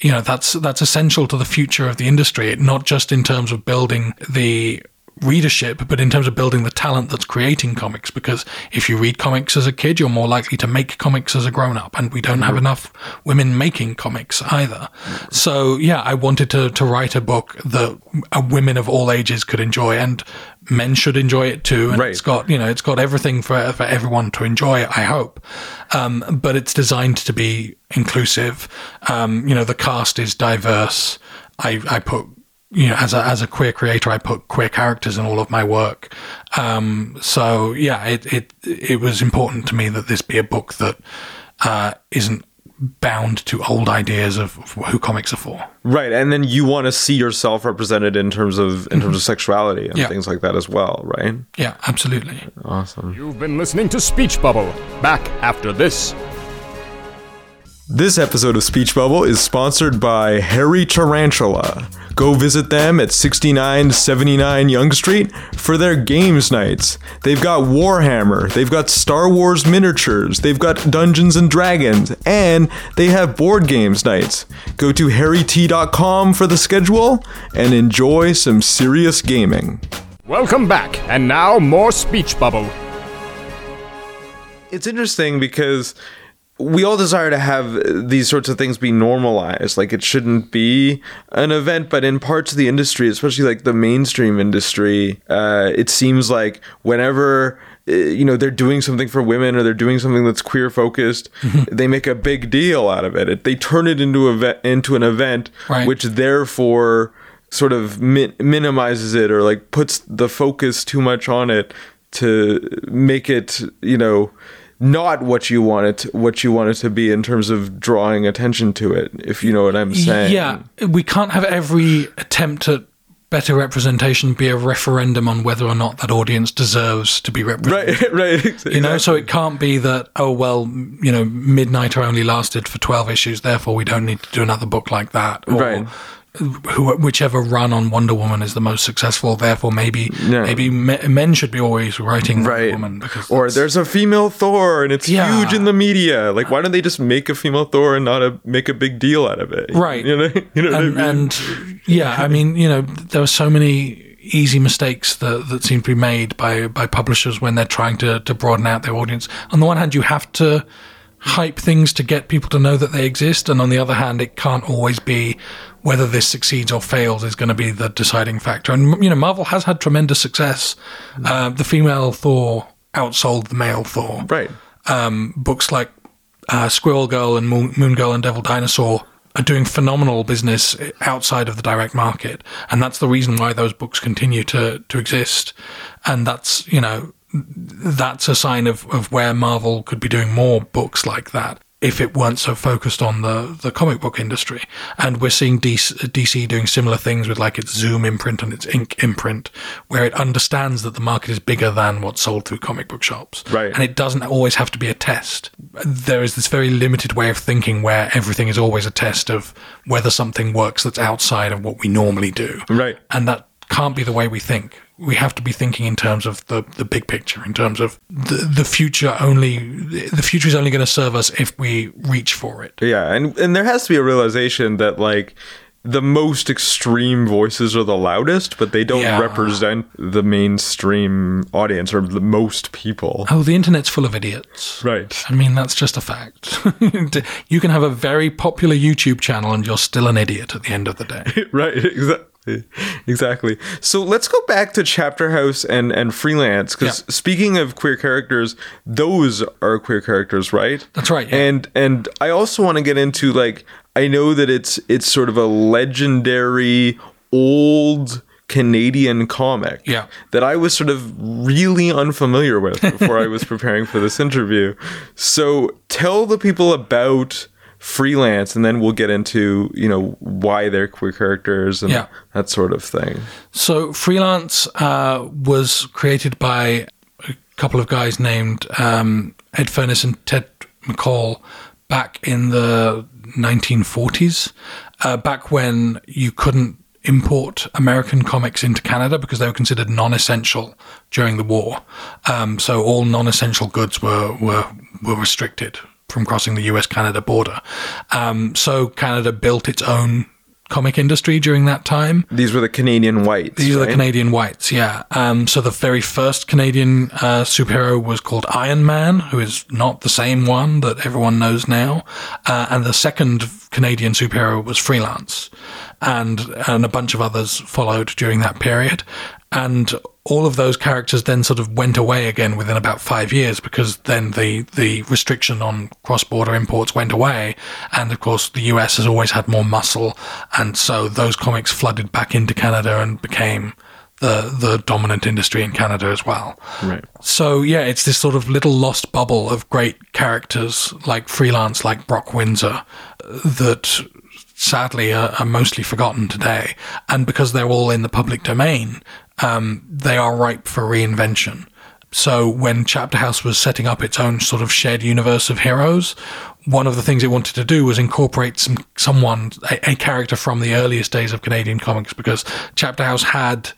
You know that's that's essential to the future of the industry not just in terms of building the readership, but in terms of building the talent that's creating comics. Because if you read comics as a kid, you're more likely to make comics as a grown up. And we don't have enough women making comics either. So, yeah, I wanted to, to write a book that uh, women of all ages could enjoy and men should enjoy it too. And Right. it's got, you know, it's got everything for, for everyone to enjoy, I hope. Um, but it's designed to be inclusive. Um, you know, the cast is diverse. I, I put, you know, as a, as a queer creator, I put queer characters in all of my work. Um, so yeah, it, it, it was important to me that this be a book that, uh, isn't bound to old ideas of, of who comics are for. Right, and then you want to see yourself represented in terms of in terms of sexuality and Yeah. things like that as well, right? Yeah, absolutely. Awesome. You've been listening to Speech Bubble. Back after this. This episode of Speech Bubble is sponsored by Hairy Tarantula. Go visit them at 6979 Yonge Street for their games nights. They've got Warhammer, they've got Star Wars miniatures, they've got Dungeons and Dragons, and they have board games nights. Go to hairyt.com for the schedule and enjoy some serious gaming. Welcome back, and now more Speech Bubble. it's interesting because we all desire to have these sorts of things be normalized. Like it shouldn't be an event, but in parts of the industry, especially like the mainstream industry, uh, it seems like whenever uh, you know they're doing something for women or they're doing something that's queer focused, they make a big deal out of it. it they turn it into a ve- into an event, Right. which therefore sort of min- minimizes it or like puts the focus too much on it to make it you know not what you want it what you want it to be in terms of drawing attention to it if you know what i'm saying Yeah, we can't have every attempt at better representation be a referendum on whether or not that audience deserves to be represented. right right exactly. You know, so it can't be that, oh, well, you know, Midnighter only lasted for 12 issues, therefore we don't need to do another book like that. Or Right. Who, whichever run on Wonder Woman is the most successful, therefore maybe Yeah. maybe me, men should be always writing Wonder right Woman. Or there's a female thor and it's Yeah. huge in the media like why don't they just make a female thor and not a make a big deal out of it Right. you know you know what and, I mean? and yeah, I mean, you know, there are so many easy mistakes that, that seem to be made by, by publishers when they're trying to, to broaden out their audience. On the one hand, you have to hype things to get people to know that they exist. And on the other hand, it can't always be whether this succeeds or fails is going to be the deciding factor. And, you know, Marvel has had tremendous success. Uh, the female Thor outsold the male Thor right um, books like uh, Squirrel Girl and Moon, Moon Girl and Devil Dinosaur are doing phenomenal business outside of the direct market, and that's the reason why those books continue to to exist. And that's you know that's a sign of of where Marvel could be doing more books like that if it weren't so focused on the the comic book industry. And we're seeing DC, DC doing similar things with like its Zoom imprint and its Ink imprint, where it understands that the market is bigger than what's sold through comic book shops, Right. And it doesn't always have to be a test. There is this very limited way of thinking where everything is always a test of whether something works that's outside of what we normally do. Right. And that can't be the way we think. We have to be thinking in terms of the, the big picture, in terms of the, the future only, the future is only going to serve us if we reach for it. Yeah, and and there has to be a realization that like the most extreme voices are the loudest, but they don't Yeah. represent the mainstream audience or the most people. Oh, the internet's full of idiots. Right. I mean, that's just a fact. you can have a very popular YouTube channel and you're still an idiot at the end of the day. right, exactly. Exactly. So let's go back to Chapter House and and Freelance cuz Yeah. speaking of queer characters, those are queer characters, right? That's right, yeah. And and I also want to get into like I know that it's it's sort of a legendary old Canadian comic Yeah. that I was sort of really unfamiliar with before I was preparing for this interview. So tell the people about freelance and then we'll get into, you know, why they're queer characters and Yeah. that sort of thing. So, Freelance uh, was created by a couple of guys named um, Ed Furness and Ted McCall back in the 1940s, uh, back when you couldn't import American comics into Canada because they were considered non-essential during the war. Um, so all non-essential goods were were were restricted from crossing the U.S. Canada border. Um, so Canada built its own comic industry during that time. These were the Canadian whites. These are the? Canadian whites, yeah. Um, so the very first Canadian uh, superhero was called Iron Man, who is not the same one that everyone knows now. Uh, and the second Canadian superhero was Freelance, and and a bunch of others followed during that period. And all of those characters then sort of went away again within about five years because then the, the restriction on cross border imports went away. And of course, the US has always had more muscle. And so those comics flooded back into Canada and became the, the dominant industry in Canada as well. Right. So yeah, it's this sort of little lost bubble of great characters like freelance, like Brok Windsor, that sadly are, are mostly forgotten today. And because they're all in the public domain, um, they are ripe for reinvention. So when Chapter House was setting up its own sort of shared universe of heroes, one of the things it wanted to do was incorporate some someone, a, a character from the earliest days of Canadian comics, because Chapter House had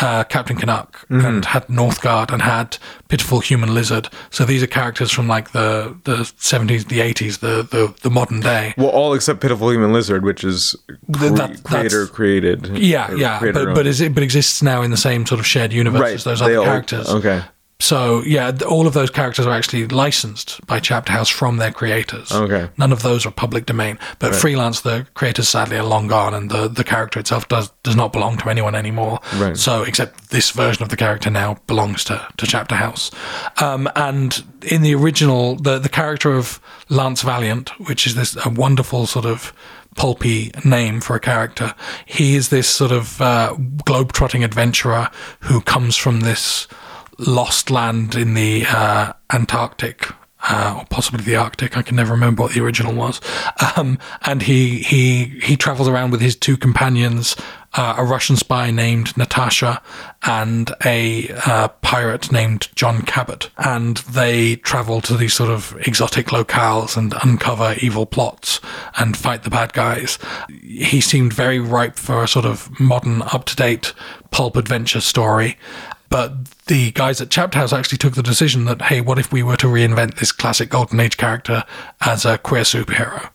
uh, Captain Canuck and had Northguard and had Pitiful Human Lizard. So these are characters from like the the seventies, the eighties, the, the the modern day. Well, all except Pitiful Human Lizard, which is cre- that- creator created. Yeah, yeah, but but is it but exists now in the same sort of shared universe right. as those they other all- characters. Okay. So yeah, all of those characters are actually licensed by Chapter House from their creators. Okay. None of those are public domain. But freelance, the creators sadly are long gone, and the, the character itself does does not belong to anyone anymore. Right. So except this version of the character now belongs to, to Chapter House. Um, and in the original, the the character of Lance Valiant, which is this a wonderful sort of pulpy name for a character. He is this sort of uh, globe-trotting adventurer who comes from this lost land in the uh, Antarctic. Uh, or possibly the Arctic. I can never remember what the original was. Um, and he he he travels around with his two companions, uh, a Russian spy named Natasha and a uh, pirate named John Cabot. And they travel to these sort of exotic locales and uncover evil plots and fight the bad guys. He seemed very ripe for a sort of modern, up to date pulp adventure story. But the guys at Chapter House actually took the decision that, hey, what if we were to reinvent this classic Golden Age character as a queer superhero?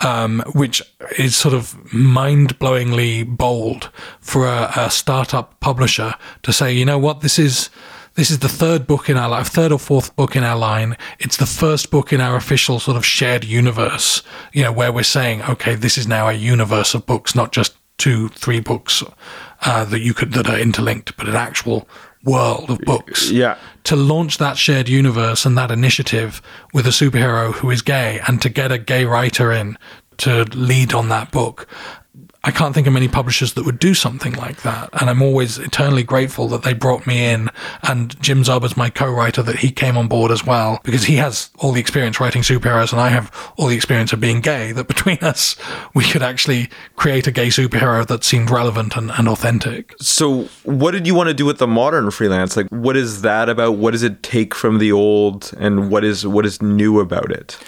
Um, which is sort of mind blowingly bold for a, a startup publisher to say, you know what, this is. This is the third book in our life, third or fourth book in our line. It's the first book in our official sort of shared universe, you know, where we're saying, okay, this is now a universe of books, not just two, three books uh, that you could that are interlinked, but an actual world of books. Yeah. To launch that shared universe and that initiative with a superhero who is gay, and to get a gay writer in to lead on that book. I can't think of many publishers that would do something like that. And I'm always eternally grateful that they brought me in and Jim Zub as my co-writer that he came on board as well because he has all the experience writing superheroes and I have all the experience of being gay that between us we could actually create a gay superhero that seemed relevant and, and authentic. So, what did you want to do with the modern freelance? Like, what is that about? What does it take from the old, and what is what is new about it?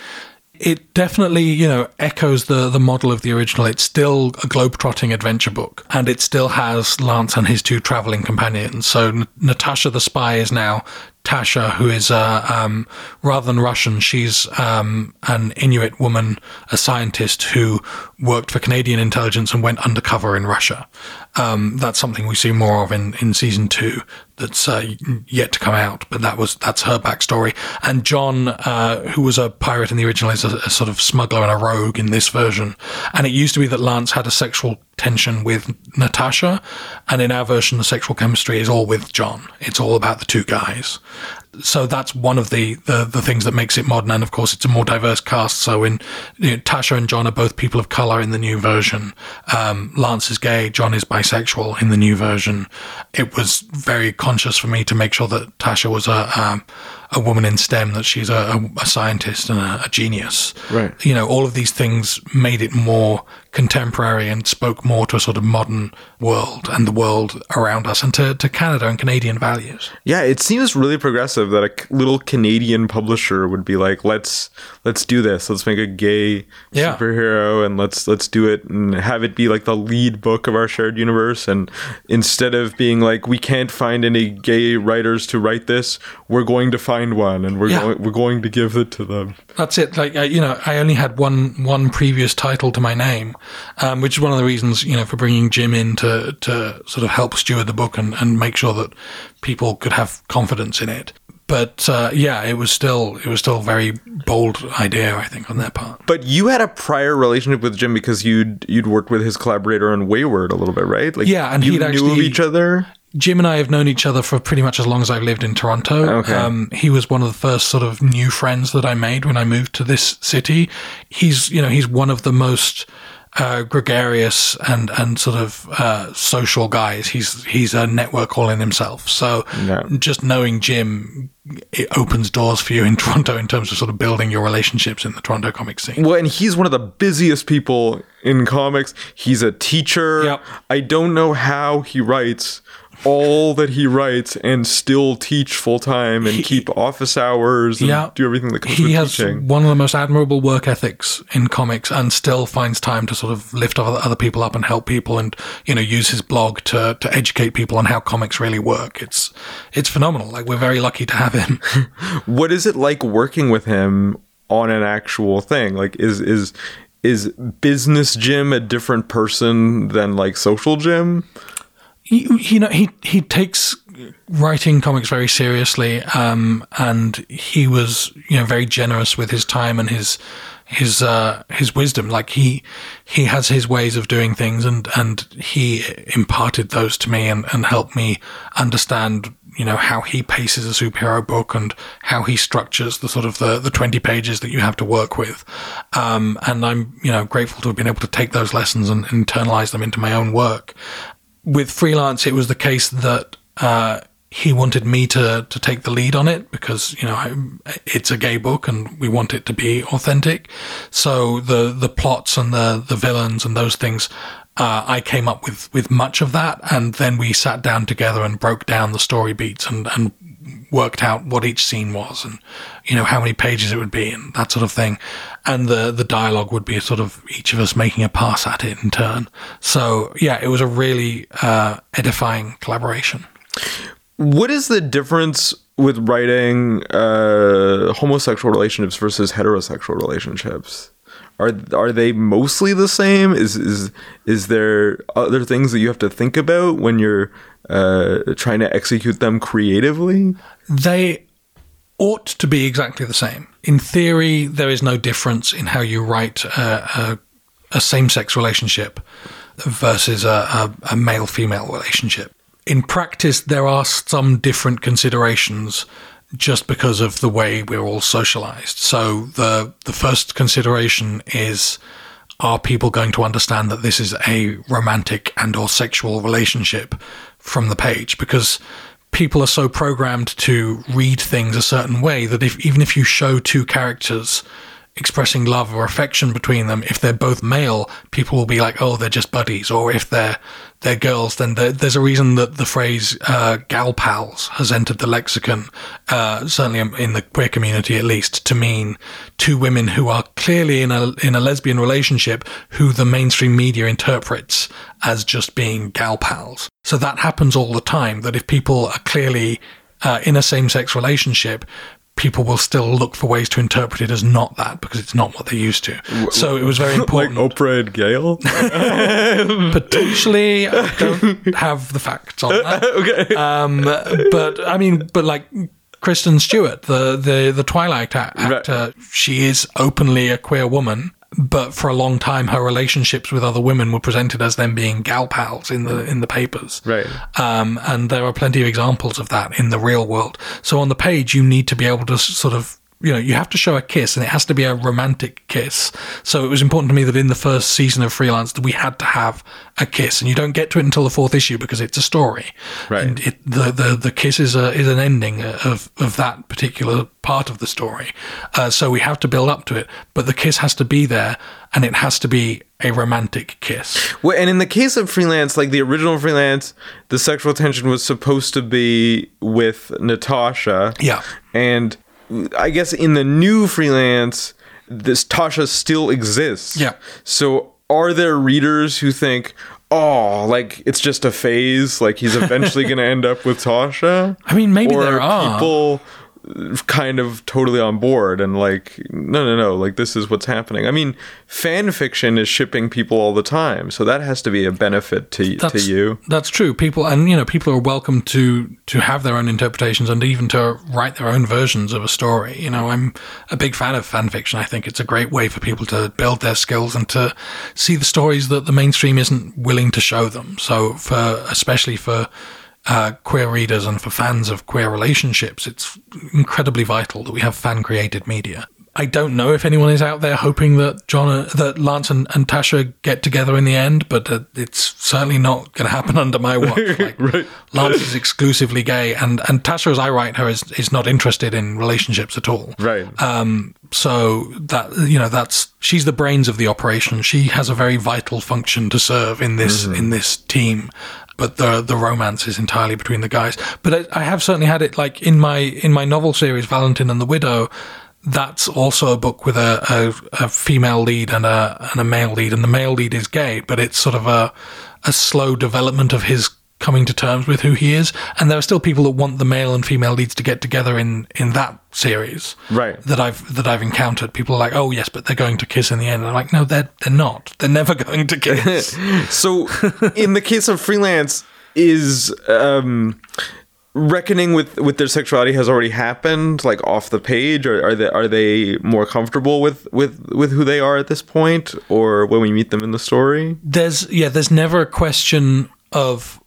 It definitely, you know, echoes the the model of the original. It's still a globe-trotting adventure book, and it still has Lance and his two traveling companions. So N- Natasha the spy is now Tasha, who is uh, um, rather than Russian, she's um, an Inuit woman, a scientist who worked for Canadian intelligence and went undercover in Russia. Um, that's something we see more of in, in season two. That's uh, yet to come out, but that was that's her backstory. And John, uh, who was a pirate in the original, is a, a sort of smuggler and a rogue in this version. And it used to be that Lance had a sexual tension with Natasha, and in our version, the sexual chemistry is all with John. It's all about the two guys. So that's one of the, the, the things that makes it modern. And of course, it's a more diverse cast. So in you know, Tasha and John are both people of color in the new version. Um, Lance is gay. John is bisexual in the new version. It was very conscious for me to make sure that Tasha was a, um, a woman in STEM, that she's a, a scientist and a, a genius. Right. You know, all of these things made it more contemporary and spoke more to a sort of modern world and the world around us and to, to Canada and Canadian values. Yeah, it seems really progressive that a little Canadian publisher would be like, "Let's let's do this. Let's make a gay Yeah. superhero and let's let's do it and have it be like the lead book of our shared universe." And instead of being like, "We can't find any gay writers to write this," we're going to find find one, and we're Yeah. going we're going to give it to them. That's it. Like uh, you know, I only had one one previous title to my name, um, which is one of the reasons you know for bringing Jim in to to sort of help steward the book and and make sure that people could have confidence in it. But uh, yeah, it was still it was still a very bold idea, I think, on their part. But you had a prior relationship with Jim because you'd you'd worked with his collaborator on Wayward a little bit, right? Like Yeah, and you he'd knew of each other. Jim and I have known each other for pretty much as long as I've lived in Toronto. Okay. Um, he was one of the first sort of new friends that I made when I moved to this city. He's, you know, he's one of the most uh, gregarious and and sort of uh, social guys. He's he's a network all in himself. So Yeah. just knowing Jim, it opens doors for you in Toronto in terms of sort of building your relationships in the Toronto comic scene. Well, and he's one of the busiest people in comics. He's a teacher. Yep. I don't know how he writes all that he writes and still teach full time and keep office hours and Yeah. do everything that comes he with has teaching. one of the most admirable work ethics in comics and still finds time to sort of lift other, other people up and help people and you know use his blog to to educate people on how comics really work it's it's phenomenal like we're very lucky to have him What is it like working with him on an actual thing? Like, is is is business Jim a different person than like social Jim? He, you know he he takes writing comics very seriously um and he was you know very generous with his time and his his uh his wisdom. Like he he has his ways of doing things and and he imparted those to me and and helped me understand you know how he paces a superhero book and how he structures the sort of the the 20 pages that you have to work with. Um and i'm you know grateful to have been able to take those lessons and internalize them into my own work with freelance, it was the case that uh, he wanted me to to take the lead on it because you know I, it's a gay book and we want it to be authentic. So the the plots and the the villains and those things. Uh, I came up with, with much of that, and then we sat down together and broke down the story beats and, and worked out what each scene was and you know how many pages it would be and that sort of thing and the the dialogue would be sort of each of us making a pass at it in turn so yeah it was a really uh, edifying collaboration What is the difference with writing uh, homosexual relationships versus heterosexual relationships? Are are they mostly the same? Is is is there other things that you have to think about when you're uh, trying to execute them creatively? they ought to be exactly the same. In theory, there is no difference in how you write a, a, a same sex relationship versus a, a, male female relationship. In practice, there are some different considerations just because of the way we're all socialized. So the the first consideration is are people going to understand that this is a romantic and or sexual relationship from the page because people are so programmed to read things a certain way that if even if you show two characters expressing love or affection between them if they're both male people will be like oh they're just buddies. Or if they're they're girls then there, there's a reason that the phrase uh, gal pals has entered the lexicon uh, certainly in the queer community at least to mean two women who are clearly in a in a lesbian relationship who the mainstream media interprets as just being gal pals. So that happens all the time that if people are clearly uh, in a same-sex relationship people will still look for ways to interpret it as not that because it's not what they're used to. So it was very important. Like. Oprah and Gail? Potentially, I don't have the facts on that. okay. Um, but I mean, but like Kristen Stewart, the the the Twilight a- actor, she is openly a queer woman. But for a long time, her relationships with other women were presented as them being gal pals in the in the papers. Right. Um, and there are plenty of examples of that in the real world. So on the page, you need to be able to sort of, you know, you have to show a kiss and it has to be a romantic kiss. So it was important to me that in the first season of Freelance that we had to have a kiss and you don't get to it until the fourth issue because it's a story. Right. And it, the, the, the kiss is a, is an ending of, of that particular part of the story. Uh, so we have to build up to it, but the kiss has to be there and it has to be a romantic kiss. Well, and in the case of freelance, like the original freelance, the sexual tension was supposed to be with Natasha. Yeah. And I guess in the new freelance, this Tasha still exists. Yeah. So are there readers who think, oh, like it's just a phase, like he's eventually going to end up with Tasha? I mean, maybe or there are. people kind of totally on board and like no no no like this is what's happening i mean fan fiction is shipping people all the time so that has to be a benefit to, to you That's true. People and you know people are welcome to to have their own interpretations and even to write their own versions of a story. You know, I'm a big fan of fan fiction. I think it's a great way for people to build their skills and to see the stories that the mainstream isn't willing to show them. So for especially for uh, queer readers and for fans of queer relationships, it's incredibly vital that we have fan created media. I don't know if anyone is out there hoping that John, uh, that Lance and, and Tasha get together in the end, but uh, it's certainly not going to happen under my watch. Like, Right. Lance is exclusively gay, and and Tasha, as I write her, is is not interested in relationships at all. right Um, so that you know, that's she's the brains of the operation. She has a very vital function to serve in this in this team. But the the romance is entirely between the guys. But I, I have certainly had it like in my in my novel series, Valentin and the Widow. That's also a book with a, a, a female lead and a and a male lead, and the male lead is gay, but it's sort of a a slow development of his coming to terms with who he is. And there are still people that want the male and female leads to get together in in that series Right. that I've that I've encountered. People are like, "Oh yes, but they're going to kiss in the end." And I'm like, "No, they're they're not. They're never going to kiss." So, in the case of freelance, is um, reckoning with with their sexuality has already happened, like off the page, or are they are they more comfortable with with with who they are at this point, or when we meet them in the story? there's yeah, there's never a question of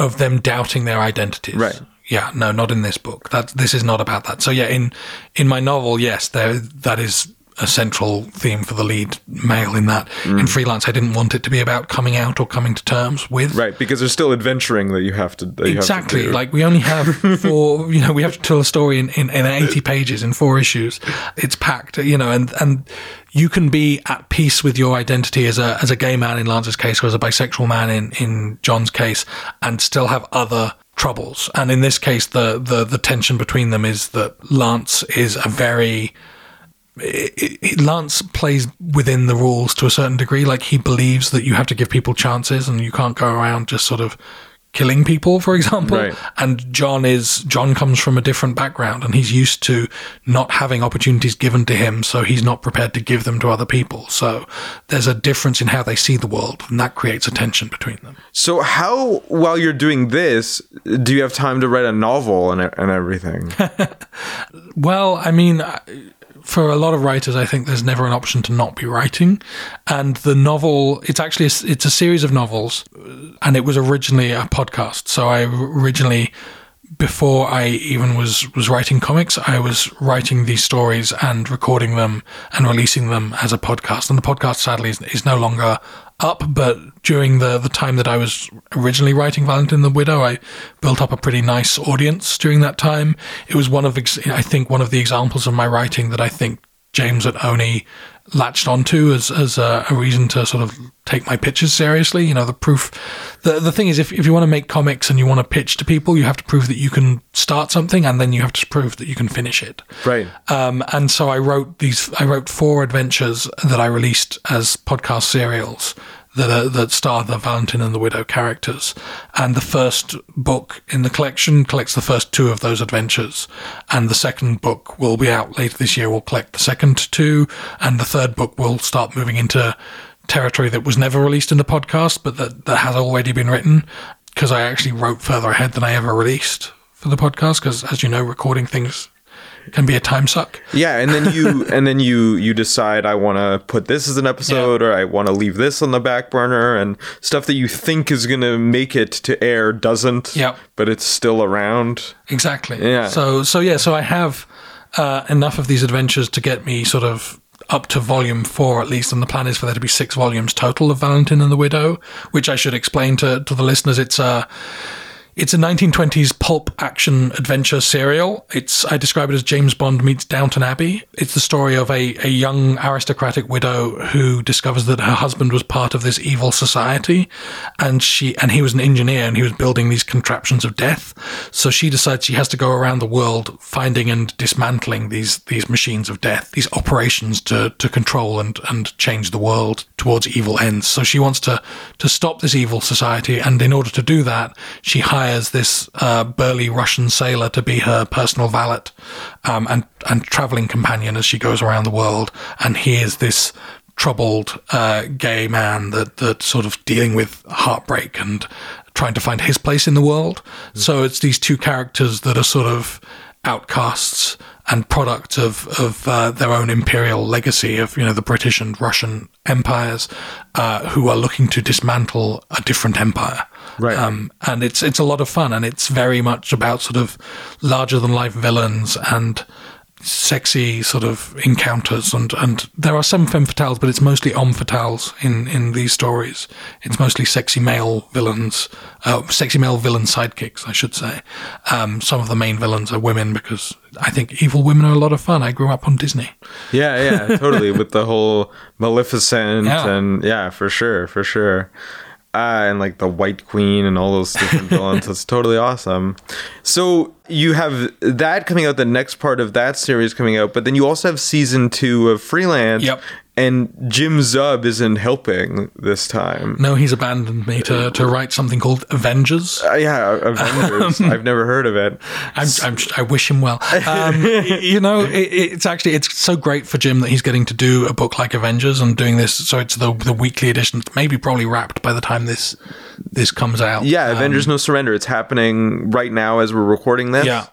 of them doubting their identities. Right. Yeah, no, not in this book. That this is not about that. So yeah, in in my novel, yes, there that is a central theme for the lead male in that. Mm. In freelance, I didn't want it to be about coming out or coming to terms with. Right, because there's still adventuring that you have to you have to Exactly. Like we only have four, you know, we have to tell a story in, in, in 80 pages in four issues. It's packed, you know, and, and you can be at peace with your identity as a, as a gay man in Lance's case or as a bisexual man in, in John's case and still have other troubles. And in this case, the, the, the tension between them is that Lance is a very, it, it, Lance plays within the rules to a certain degree. Like he believes that you have to give people chances and you can't go around just sort of killing people, for example. Right. And John is John comes from a different background and he's used to not having opportunities given to him, so he's not prepared to give them to other people. So there's a difference in how they see the world, and that creates a tension between them. So how, while you're doing this, do you have time to write a novel and and everything? Well, I mean, I- for a lot of writers, I think there's never an option to not be writing. And the novel, it's actually a, it's a series of novels, uh, and it was originally a podcast. So I originally, before I even was was writing comics, I was writing these stories and recording them and releasing them as a podcast. And the podcast, sadly, is, is no longer up. But during the the time that I was originally writing Valentine the Widow, I built up a pretty nice audience during that time. It was one of I think one of the examples of my writing that I think James at Oni latched onto as as a, a reason to sort of take my pitches seriously. You know, the proof. The the thing is, if if you want to make comics and you want to pitch to people, you have to prove that you can start something, and then you have to prove that you can finish it. right. Um, and so I wrote these. I wrote four adventures that I released as podcast serials that that star the Valentine and the Widow characters. And the first book in the collection collects the first two of those adventures, and the second book will be out later this year. Will collect the second two, and the third book will start moving into territory that was never released in the podcast, but that that has already been written because I actually wrote further ahead than I ever released for the podcast. Because as you know, recording things can be a time suck. Yeah, and then you and then you you decide I want to put this as an episode or I want to leave this on the back burner and stuff that you think is going to make it to air doesn't. Yeah. But it's still around. Exactly. Yeah. So so yeah, so I have uh, enough of these adventures to get me sort of up to volume four at least, and the plan is for there to be six volumes total of Valentin and the Widow, which I should explain to, to the listeners. It's a it's a 1920s pulp action adventure serial. It's I describe it as James Bond meets Downton Abbey. It's the story of a, a young aristocratic widow who discovers that her husband was part of this evil society, and she and he was an engineer and he was building these contraptions of death. So she decides she has to go around the world finding and dismantling these these machines of death, these operations to to control and and change the world towards evil ends. So she wants to to stop this evil society, and in order to do that, she hires hires this uh, burly Russian sailor to be her personal valet um, and and traveling companion as she goes around the world. And he is this troubled uh, gay man that that sort of dealing with heartbreak and trying to find his place in the world. So it's these two characters that are sort of outcasts and products of of uh, their own imperial legacy of you know the British and Russian empires, uh, who are looking to dismantle a different empire. Right. Um, and it's it's a lot of fun, and it's very much about sort of larger than life villains and sexy sort of encounters and and there are some femme fatales but it's mostly homme fatales in in these stories it's mostly sexy male villains uh, sexy male villain sidekicks i should say um, some of the main villains are women because i think evil women are a lot of fun i grew up on disney Yeah, yeah, totally. With the whole Maleficent Yeah. and yeah, for sure, for sure. And like the White Queen and all those different villains. It's totally awesome. So you have that coming out, the next part of that series coming out, but then you also have season two of Freelance. Yep. And Jim Zub isn't helping this time. no he's abandoned me to to write something called avengers Uh, yeah, Avengers. I've never heard of it. I'm, I'm, I wish him well. Um, you know, it, it's actually it's so great for Jim that he's getting to do a book like Avengers and doing this. So it's the the weekly edition, maybe probably wrapped by the time this this comes out. Yeah, Avengers No Surrender. It's happening right now as we're recording this. Yeah.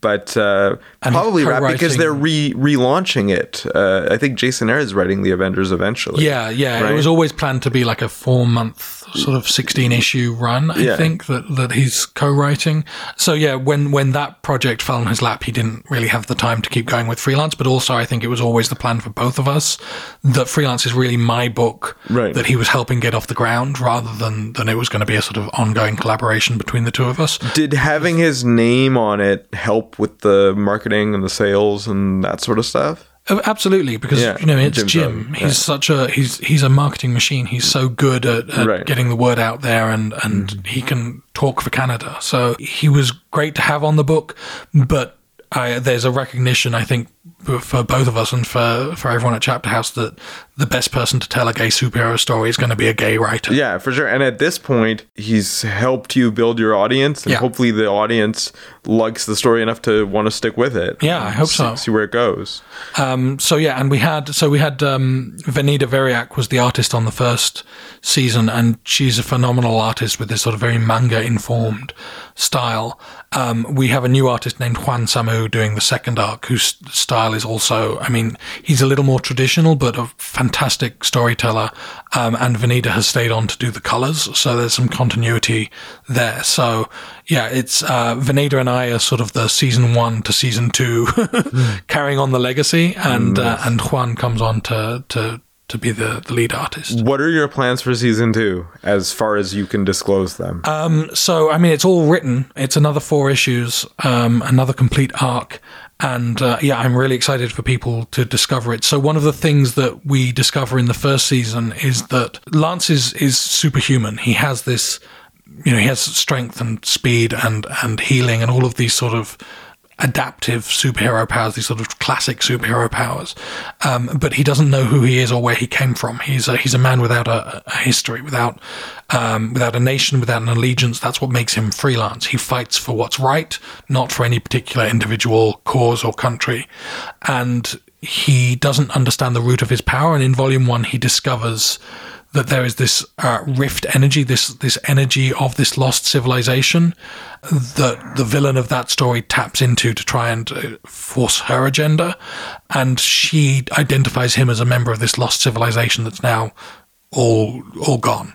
But uh, probably wrap because they're re relaunching it. Uh, I think Jason Aaron is writing the Avengers eventually. Yeah, yeah. Right? It was always planned to be like a four month sort of sixteen issue run. I Yeah. think that that he's co-writing. So yeah, when when that project fell on his lap, he didn't really have the time to keep going with freelance. But also, I think it was always the plan for both of us that freelance is really my book Right. that he was helping get off the ground, rather than than it was going to be a sort of ongoing collaboration between the two of us. Did having his name on it help with the marketing and the sales and that sort of stuff? Uh, Absolutely, because Yeah, you know it's Jim's Jim. He's yeah. such a he's he's a marketing machine. He's so good at, at Right. getting the word out there, and and Mm-hmm. he can talk for Canada. So he was great to have on the book, but I, there's a recognition, I think, for both of us and for for everyone at Chapter House that the best person to tell a gay superhero story is going to be a gay writer. Yeah, for sure. And at this point, he's helped you build your audience, and Yeah. hopefully the audience likes the story enough to want to stick with it. Yeah, I hope see, so. See where it goes. Um, so yeah, and we had so we had um, Venida Veriak was the artist on the first season, and she's a phenomenal artist with this sort of very manga informed style. Um, we have a new artist named Juan Samu doing the second arc, whose style is also, I mean, he's a little more traditional, but a fantastic storyteller. Um, and Venida has stayed on to do the colors, so there's some continuity there. So yeah, it's uh, Venida and I are sort of the season one to season two, carrying on the legacy, and uh, and Juan comes on to to to be the, the lead artist. What are your plans for season two, as far as you can disclose them? Um, so I mean, it's all written. It's another four issues, um, another complete arc, and uh, yeah, I'm really excited for people to discover it. So one of the things that we discover in the first season is that Lance is is superhuman. He has this, you know, he has strength and speed and and healing and all of these sort of adaptive superhero powers, these sort of classic superhero powers. Um, but he doesn't know who he is or where he came from. He's a, he's a man without a, a history, without um, without a nation, without an allegiance. That's what makes him freelance. He fights for what's right, not for any particular individual cause or country. And he doesn't understand the root of his power. And in volume one, he discovers that there is this uh, rift energy, this this energy of this lost civilization that the villain of that story taps into to try and uh, force her agenda, and she identifies him as a member of this lost civilization that's now all all gone.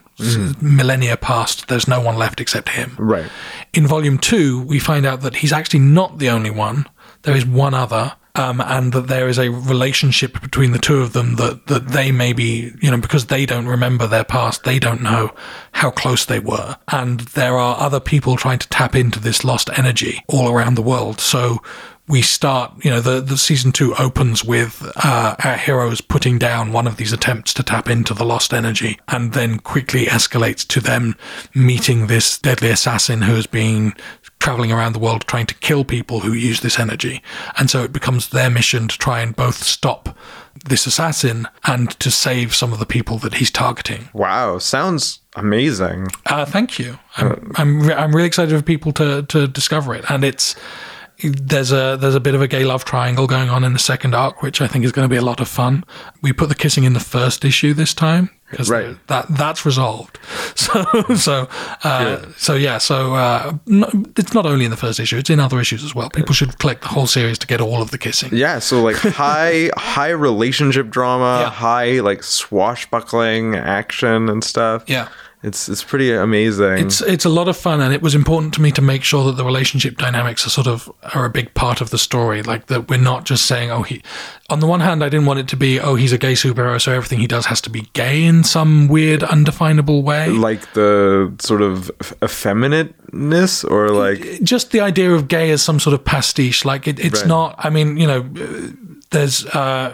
Millennia past, there's no one left except him. Right. In volume two, we find out that he's actually not the only one. There is one other, um, and that there is a relationship between the two of them that, that they may be, you know, because they don't remember their past, they don't know how close they were. And there are other people trying to tap into this lost energy all around the world. So we start, you know, the, the season two opens with uh, our heroes putting down one of these attempts to tap into the lost energy and then quickly escalates to them meeting this deadly assassin who has been traveling around the world trying to kill people who use this energy. And so it becomes their mission to try and both stop this assassin and to save some of the people that he's targeting. Wow, sounds amazing. Uh, thank you. I'm I'm, re- I'm really excited for people to to discover it, and it's there's a there's a bit of a gay love triangle going on in the second arc, which I think is going to be a lot of fun. We put the kissing in the first issue this time because Right. that that's resolved. So so uh, so yeah. So uh, no, it's not only in the first issue; it's in other issues as well. People should collect the whole series to get all of the kissing. Yeah, so like high high relationship drama, Yeah. high like swashbuckling action and stuff. Yeah. It's it's pretty amazing. It's it's a lot of fun, and it was important to me to make sure that the relationship dynamics are sort of are a big part of the story. Like that, we're not just saying, oh, he. On the one hand, I didn't want it to be, oh, he's a gay superhero, so everything he does has to be gay in some weird, undefinable way. like the sort of effeminateness or like just the idea of gay as some sort of pastiche. Like it, it's Right. not. I mean, you know, there's uh,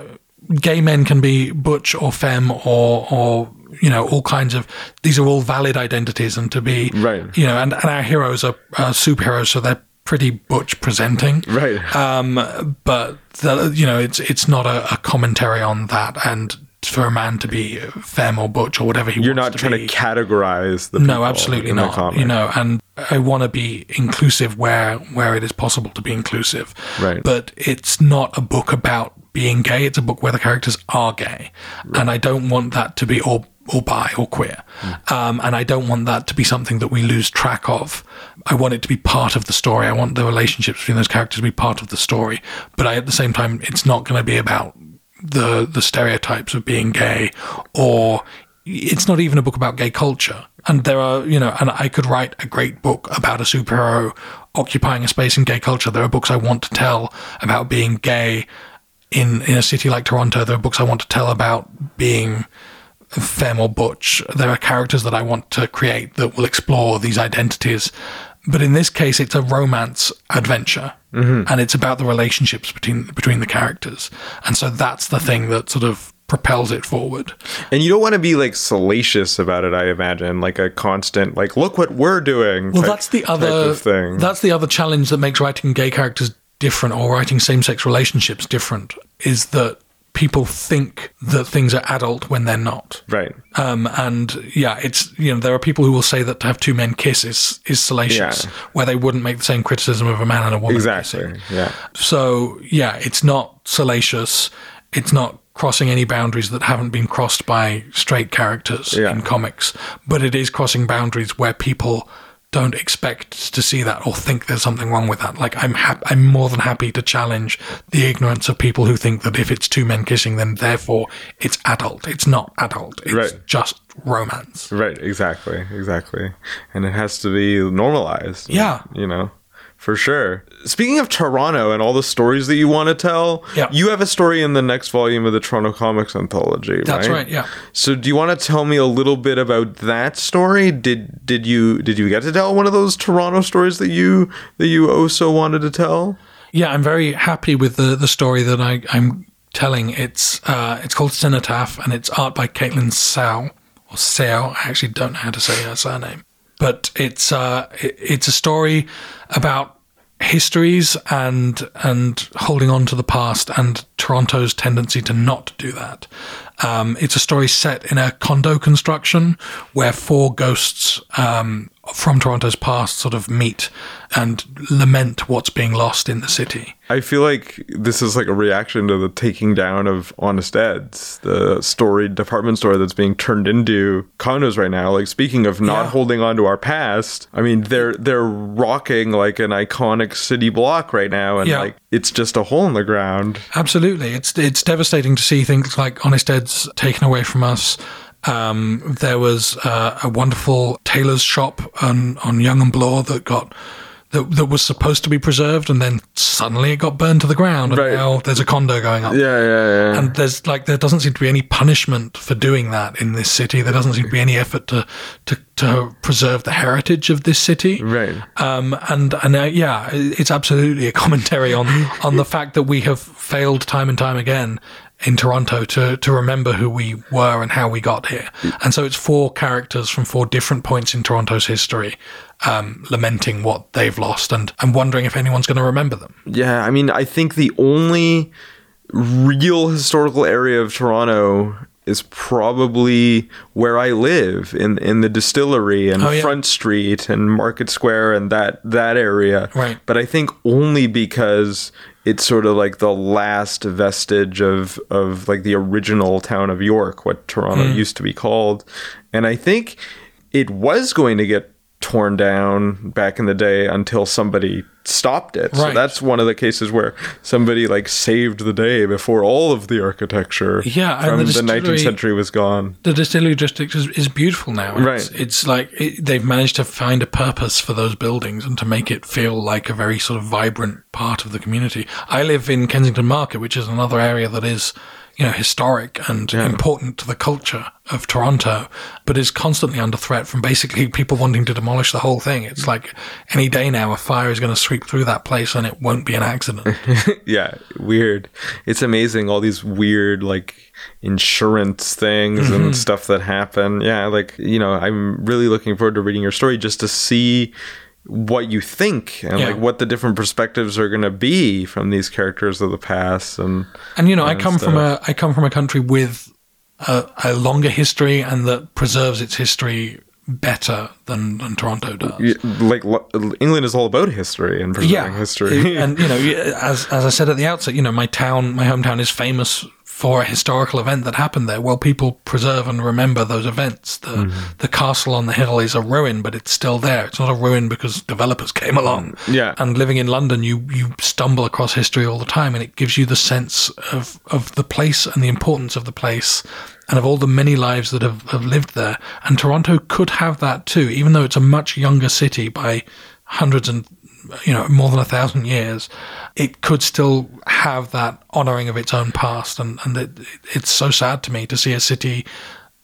gay men can be butch or femme or or you know all kinds of. These are all valid identities, and to be Right. You know, and, and our heroes are, are superheroes, so they're pretty butch presenting. right. Um, but the, you know, it's it's not a, a commentary on that, and for a man to be femme or butch or whatever he You're wants not to trying be, to categorize the no, absolutely not. You know, and I want to be inclusive where where it is possible to be inclusive. Right. But it's not a book about being gay. It's a book where the characters are gay, and I don't want that to be or or bi or queer. Hmm. Um, and I don't want that to be something that we lose track of. I want it to be part of the story. I want the relationships between those characters to be part of the story. But I, at the same time, it's not going to be about the the stereotypes of being gay or it's not even a book about gay culture and there are you know and i could write a great book about a superhero occupying a space in gay culture there are books i want to tell about being gay in in a city like toronto there are books i want to tell about being femme or butch. There are characters that i want to create that will explore these identities. But in this case it's a romance adventure. Mm-hmm. And it's about the relationships between between the characters. And so that's the thing that sort of propels it forward. And you don't want to be like salacious about it, I imagine, like a constant like look what we're doing. well type- that's the other thing. that's the other challenge that makes writing gay characters different or writing same-sex relationships different is that people think that things are adult when they're not right. Um, and yeah, it's you know there are people who will say that to have two men kiss is is salacious, Yeah. where they wouldn't make the same criticism of a man and a woman. Exactly. kissing. Yeah. So yeah, it's not salacious. It's not crossing any boundaries that haven't been crossed by straight characters Yeah. in comics, but it is crossing boundaries where people don't expect to see that or think there's something wrong with that. Like I'm hap- I'm more than happy to challenge the ignorance of people who think that if it's two men kissing, then therefore it's adult. It's not adult. It's Right. just romance. Right, exactly, exactly. And it has to be normalized. Yeah. You know, for sure. Speaking of Toronto and all the stories that you want to tell, Yeah. you have a story in the next volume of the Toronto Comics Anthology, That's right? right, yeah. So do you want to tell me a little bit about that story? Did did you did you get to tell one of those Toronto stories that you that you also wanted to tell? Yeah, I'm very happy with the the story that I, I'm telling. It's uh, it's called Cenotaph, and it's art by Caitlin Sao or Sao. I actually don't know how to say her surname, but it's uh, it's a story about histories and and holding on to the past and Toronto's tendency to not do that. Um, it's a story set in a condo construction where four ghosts um, from Toronto's past sort of meet and lament what's being lost in the city. I feel like this is like a reaction to the taking down of Honest Ed's, the story department store that's being turned into condos right now. Like speaking of not Yeah. holding on to our past, I mean they're they're rocking like an iconic city block right now, and Yeah. like it's just a hole in the ground. Absolutely, it's it's devastating to see things like Honest Ed's taken away from us. Um, there was uh, a wonderful tailor's shop on on Yonge and Bloor that got that, that was supposed to be preserved, and then suddenly it got burned to the ground, and Right. now there's a condo going up. Yeah, yeah, yeah. And there's like there doesn't seem to be any punishment for doing that in this city. There doesn't seem to be any effort to to, to preserve the heritage of this city. Right. Um, and and uh, yeah, it's absolutely a commentary on on the fact that we have failed time and time again in Toronto to to remember who we were and how we got here. And so it's four characters from four different points in Toronto's history, um, lamenting what they've lost and and wondering if anyone's going to remember them. Yeah, I mean, I think the only real historical area of Toronto is probably where I live in in the distillery and Oh, yeah. Front Street and Market Square and that that area. Right. But I think only because it's sort of like the last vestige of of like the original town of York, what Toronto Hmm. used to be called. And I think it was going to get torn down back in the day until somebody stopped it. So that's one of the cases where somebody like saved the day before all of the architecture Yeah, from the the, 19th century was gone. the distillery district is, is beautiful now. It's, Right. It's like it, they've managed to find a purpose for those buildings and to make it feel like a very sort of vibrant part of the community. I live in Kensington Market, which is another area that is, you know, historic and important to the culture of Toronto, but is constantly under threat from basically people wanting to demolish the whole thing. It's like any day now a fire is going to sweep through that place and it won't be an accident. Yeah, weird. It's amazing all these weird like insurance things Mm-hmm. and stuff that happen. Yeah, like, you know, I'm really looking forward to reading your story just to see what you think and Yeah. like what the different perspectives are going to be from these characters of the past and And you know, I and come from a I come from a country with a, a longer history and that preserves its history better than, than Toronto does. Like lo- England is all about history and preserving history. and you know, as as I said at the outset, you know, my town, my hometown is famous for a historical event that happened there. Well, people preserve and remember those events. The Mm-hmm. the castle on the hill is a ruin, but it's still there. It's not a ruin because developers came along. Yeah. And living in London, you you stumble across history all the time, and it gives you the sense of of the place and the importance of the place. And of all the many lives that have, have lived there. And Toronto could have that too, even though it's a much younger city by hundreds and you know more than a thousand years it could still have that honoring of its own past and and it, it's so sad to me to see a city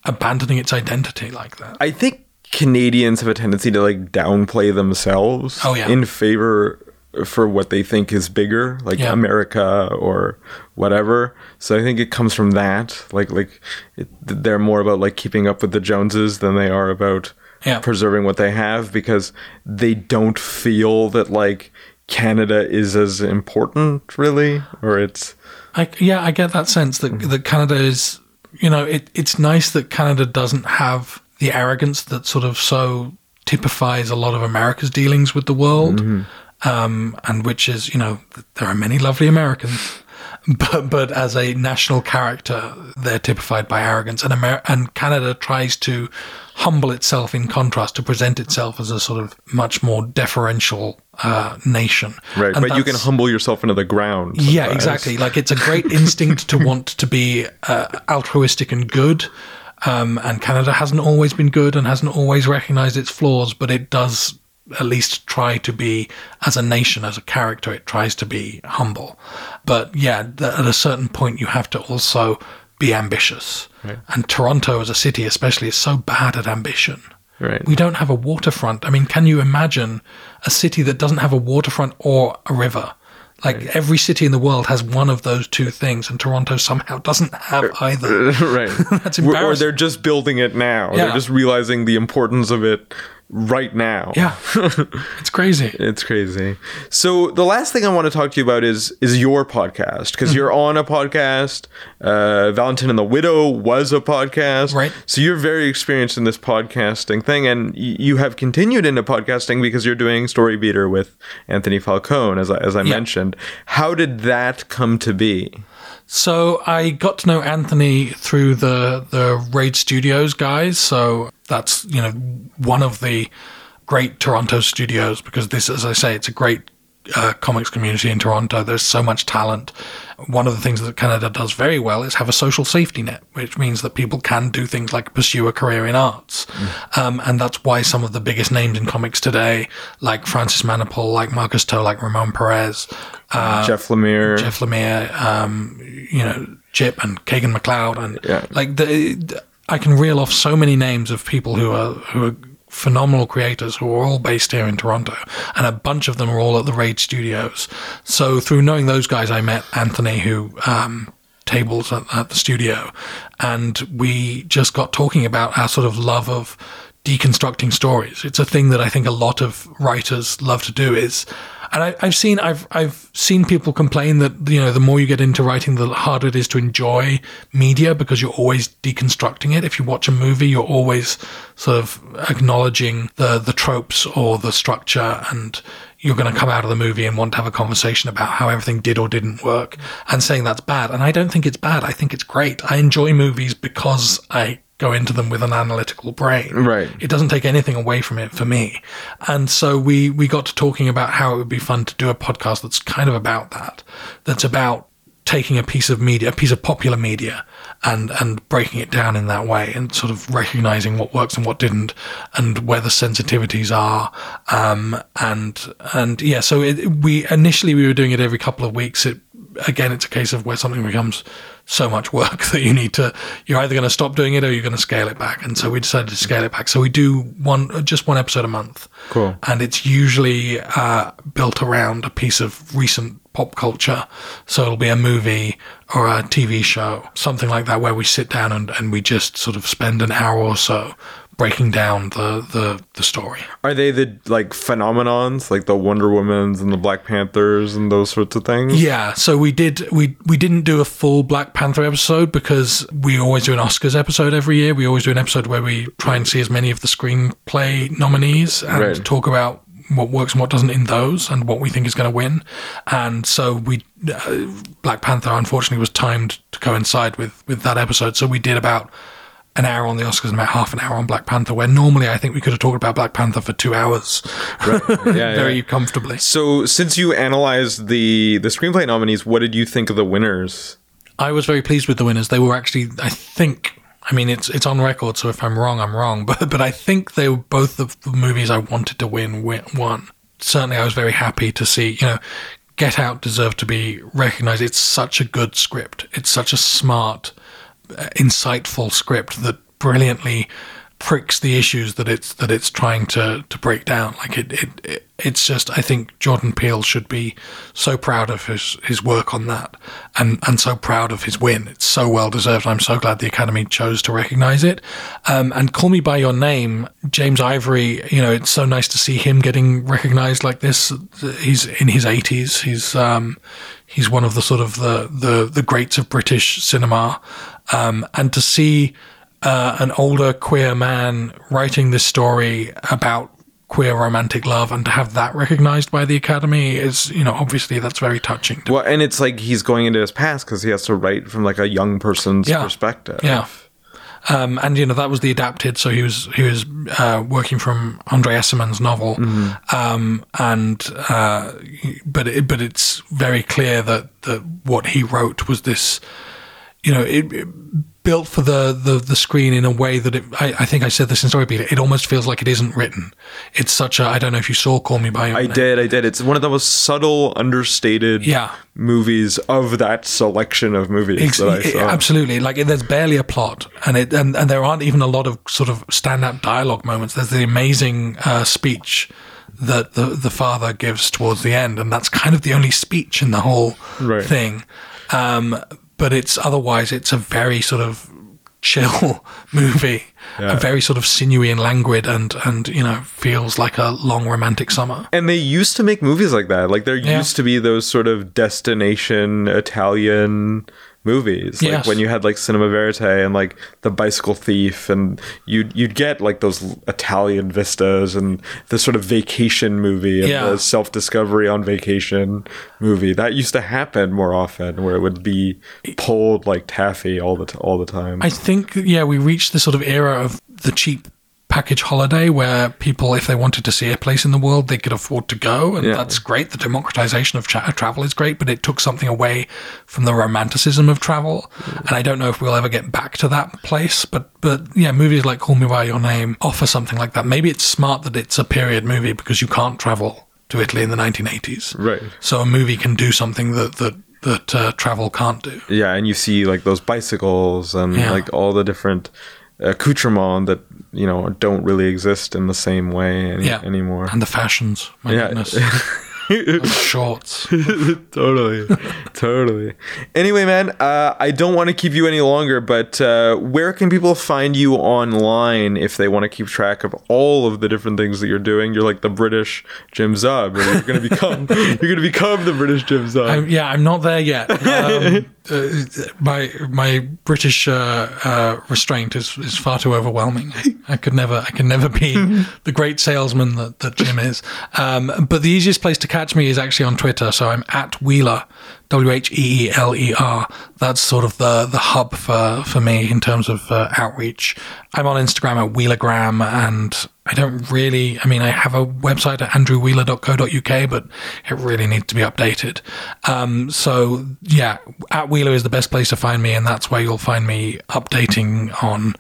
abandoning its identity like that I think Canadians have a tendency to like downplay themselves Oh, yeah. in favor for what they think is bigger, like Yeah. America or whatever. So I think it comes from that. Like like it, they're more about like keeping up with the Joneses than they are about Yeah. preserving what they have because they don't feel that like Canada is as important really or it's I, yeah i get that sense that that canada is you know it, it's nice that canada doesn't have the arrogance that sort of so typifies a lot of america's dealings with the world um, and which is you know there are many lovely americans but but as a national character, they're typified by arrogance, and Amer- and Canada tries to humble itself in contrast to present itself as a sort of much more deferential uh, nation. right, And but you can humble yourself into the ground. yeah, exactly. Like it's a great instinct to want to be uh, altruistic and good. Um, and Canada hasn't always been good and hasn't always recognized its flaws, but it does at least try to be, as a nation, as a character, it tries to be humble. But yeah, at a certain point, you have to also be ambitious. And Toronto, as a city, especially, is so bad at ambition. Right. We don't have a waterfront. I mean, can you imagine a city that doesn't have a waterfront or a river? Like every city in the world has one of those two things, and Toronto somehow doesn't have either. right. That's Or- Or they're just building it now. Yeah. They're just realizing the importance of it right now. Yeah, it's crazy. It's crazy. So the last thing I want to talk to you about is is your podcast because Mm-hmm. you're on a podcast. Uh, Valentine and the Widow was a podcast, Right. So you're very experienced in this podcasting thing, and y- you have continued into podcasting because you're doing Story Beater with Anthony Falcone, as I, as I mentioned. How did that come to be? So I got to know Anthony through the the Raid Studios guys. So that's you know one of the great Toronto studios because this, as I say, it's a great uh, comics community in Toronto. There's so much talent. One of the things that Canada does very well is have a social safety net, which means that people can do things like pursue a career in arts. Um, and that's why some of the biggest names in comics today, like Francis Manapul, like Marcus To, like Ramon Perez, uh, Jeff Lemire. Jeff Lemire, um, you know, Chip and Kagan McLeod, and Yeah. like the- I can reel off so many names of people who are who are phenomenal creators who are all based here in Toronto, and a bunch of them are all at the Raid Studios. So through knowing those guys, I met Anthony, who um, tables at, at the studio, and we just got talking about our sort of love of deconstructing stories. It's a thing that I think a lot of writers love to do is And I, I've seen I've I've seen people complain that you know the more you get into writing, the harder it is to enjoy media because you're always deconstructing it. If you watch a movie, you're always sort of acknowledging the the tropes or the structure, and you're going to come out of the movie and want to have a conversation about how everything did or didn't work, and saying that's bad. And I don't think it's bad. I think it's great. I enjoy movies because I go into them with an analytical brain. Right. It doesn't take anything away from it for me. And so we, we got to talking about how it would be fun to do a podcast that's kind of about that. That's about taking a piece of media, a piece of popular media and, and breaking it down in that way and sort of recognizing what works and what didn't and where the sensitivities are. Um, and, and yeah, so it, we initially we were doing it every couple of weeks. It, again, it's a case of where something becomes so much work that you need to, you're either going to stop doing it or you're going to scale it back. And so we decided to scale it back. So we do one, just one episode a month. Cool. And it's usually uh, built around a piece of recent pop culture. So it'll be a movie or a TV show, something like that, where we sit down and, and we just sort of spend an hour or so breaking down the, the, the story. Are they the like phenomenons, like the Wonder Womans and the Black Panthers and those sorts of things? Yeah, so we did we we didn't do a full Black Panther episode because we always do an Oscars episode every year. We always do an episode where we try and see as many of the screenplay nominees and Right. talk about what works and what doesn't in those and what we think is going to win. And so we uh, Black Panther unfortunately was timed to coincide with with that episode. So we did about an hour on the Oscars and about half an hour on Black Panther, where normally I think we could have talked about Black Panther for two hours Yeah, very yeah. comfortably. So since you analyzed the the screenplay nominees, what did you think of the winners? I was very pleased with the winners. They were actually, I think, I mean, it's it's on record, so if I'm wrong, I'm wrong. But but I think they were both of the movies I wanted to win wi- won. Certainly, I was very happy to see. You know, Get Out deserved to be recognized. It's such a good script. It's such a smart, insightful script that brilliantly pricks the issues that it's that it's trying to to break down. Like it, it, it it's just I think Jordan Peele should be so proud of his his work on that and and so proud of his win. It's so well deserved. I'm so glad the Academy chose to recognize it. Um, and Call Me by Your Name, James Ivory. You know, it's so nice to see him getting recognized like this. He's in his 80s. He's um, he's one of the sort of the the the greats of British cinema. Um, and to see uh, an older queer man writing this story about queer romantic love and to have that recognized by the academy is you know obviously that's very touching to Well, and it's like he's going into his past because he has to write from like a young person's Yeah. perspective. yeah um, and you know that was the adapted so he was he was uh, working from Andre Aciman's novel um, and uh, but it, but it's very clear that that what he wrote was this you know, it, it built for the, the, the screen in a way that it, I, I think I said this in Storybeat, it almost feels like it isn't written. It's such a, I don't know if you saw Call Me By Your I Name. did, I did. It's one of the most subtle, understated Yeah. movies of that selection of movies Ex- that I it- absolutely. Like there's barely a plot and it, and, and there aren't even a lot of sort of standout dialogue moments. There's the amazing, uh, speech that the, the father gives towards the end. And that's kind of the only speech in the whole Right. thing. Um, but it's otherwise, it's a very sort of chill movie, Yeah. a very sort of sinewy and languid and, and, you know, feels like a long romantic summer. And they used to make movies like that. Like there Yeah. used to be those sort of destination Italian movies. Like Yes. when you had like Cinema Verite and like The Bicycle Thief and you'd you'd get like those Italian vistas and the sort of vacation movie and Yeah. the self discovery on vacation movie. That used to happen more often where it would be pulled like taffy all the t- all the time. I think, yeah, we reached the sort of era of the cheap package holiday where people, if they wanted to see a place in the world, they could afford to go. And Yeah. that's great. The democratization of tra- travel is great, but it took something away from the romanticism of travel. And I don't know if we'll ever get back to that place. But, but yeah, movies like Call Me By Your Name offer something like that. Maybe it's smart that it's a period movie because you can't travel to Italy in the 1980s. Right. So a movie can do something that, that, that uh, travel can't do. Yeah, and you see like those bicycles and Yeah. like all the different accoutrements that you know don't really exist in the same way any- Yeah. anymore. And the fashions. My Yeah. goodness. Shorts. totally, totally. Anyway, man, uh, I don't want to keep you any longer, but uh, where can people find you online if they want to keep track of all of the different things that you're doing? You're like the British Jim Zub. You're gonna become. you're gonna become the British Jim Zub. I'm, yeah, I'm not there yet. Um, uh, my my British uh, uh, restraint is, is far too overwhelming. I could never I can never be the great salesman that, that Jim is. Um, but the easiest place to catch me is actually on Twitter. So I'm at Wheeler, W H E E L E R. That's sort of the the hub for for me in terms of uh, outreach. I'm on Instagram at Wheelergram and I don't really, I mean, I have a website at andrewwheeler.co.uk, but it really needs to be updated. Um, so yeah, at Wheeler is the best place to find me, and that's where you'll find me updating on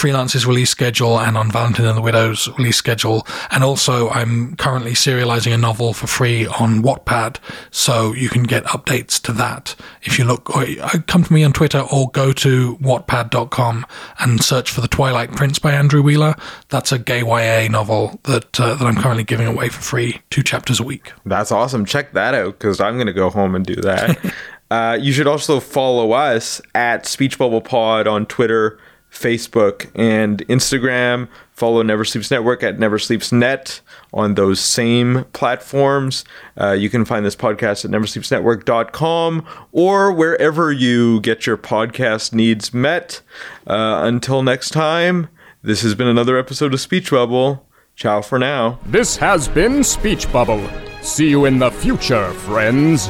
Freelance's release schedule and on Valentine and the Widow's release schedule. And also, I'm currently serializing a novel for free on Wattpad, so you can get updates to that if you look, or uh, come to me on Twitter or go to wattpad.com and search for The Twilight Prince by Andrew Wheeler. That's a gay YA novel that uh, that I'm currently giving away for free, two chapters a week. That's awesome. Check that out because I'm going to go home and do that. uh, you should also follow us at Speech Bubble Pod on Twitter, Facebook, and Instagram. Follow Never Sleeps Network at Never Sleeps Net on those same platforms. Uh, you can find this podcast at neversleepsnetwork.com or wherever you get your podcast needs met. Uh, until next time, this has been another episode of Speech Bubble. Ciao for now. This has been Speech Bubble. See you in the future, friends.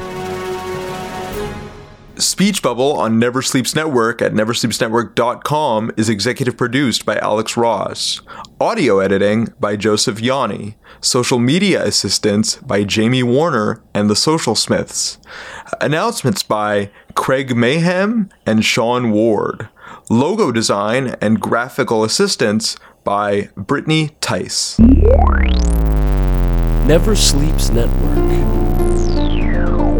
Speech Bubble on Never Sleeps Network at neversleepsnetwork.com is executive produced by Alex Ross. Audio editing by Joseph Yanni. Social media assistance by Jamie Warner and the Social Smiths. Announcements by Craig Mayhem and Sean Ward. Logo design and graphical assistance by Brittany Tice. Never Sleeps Network.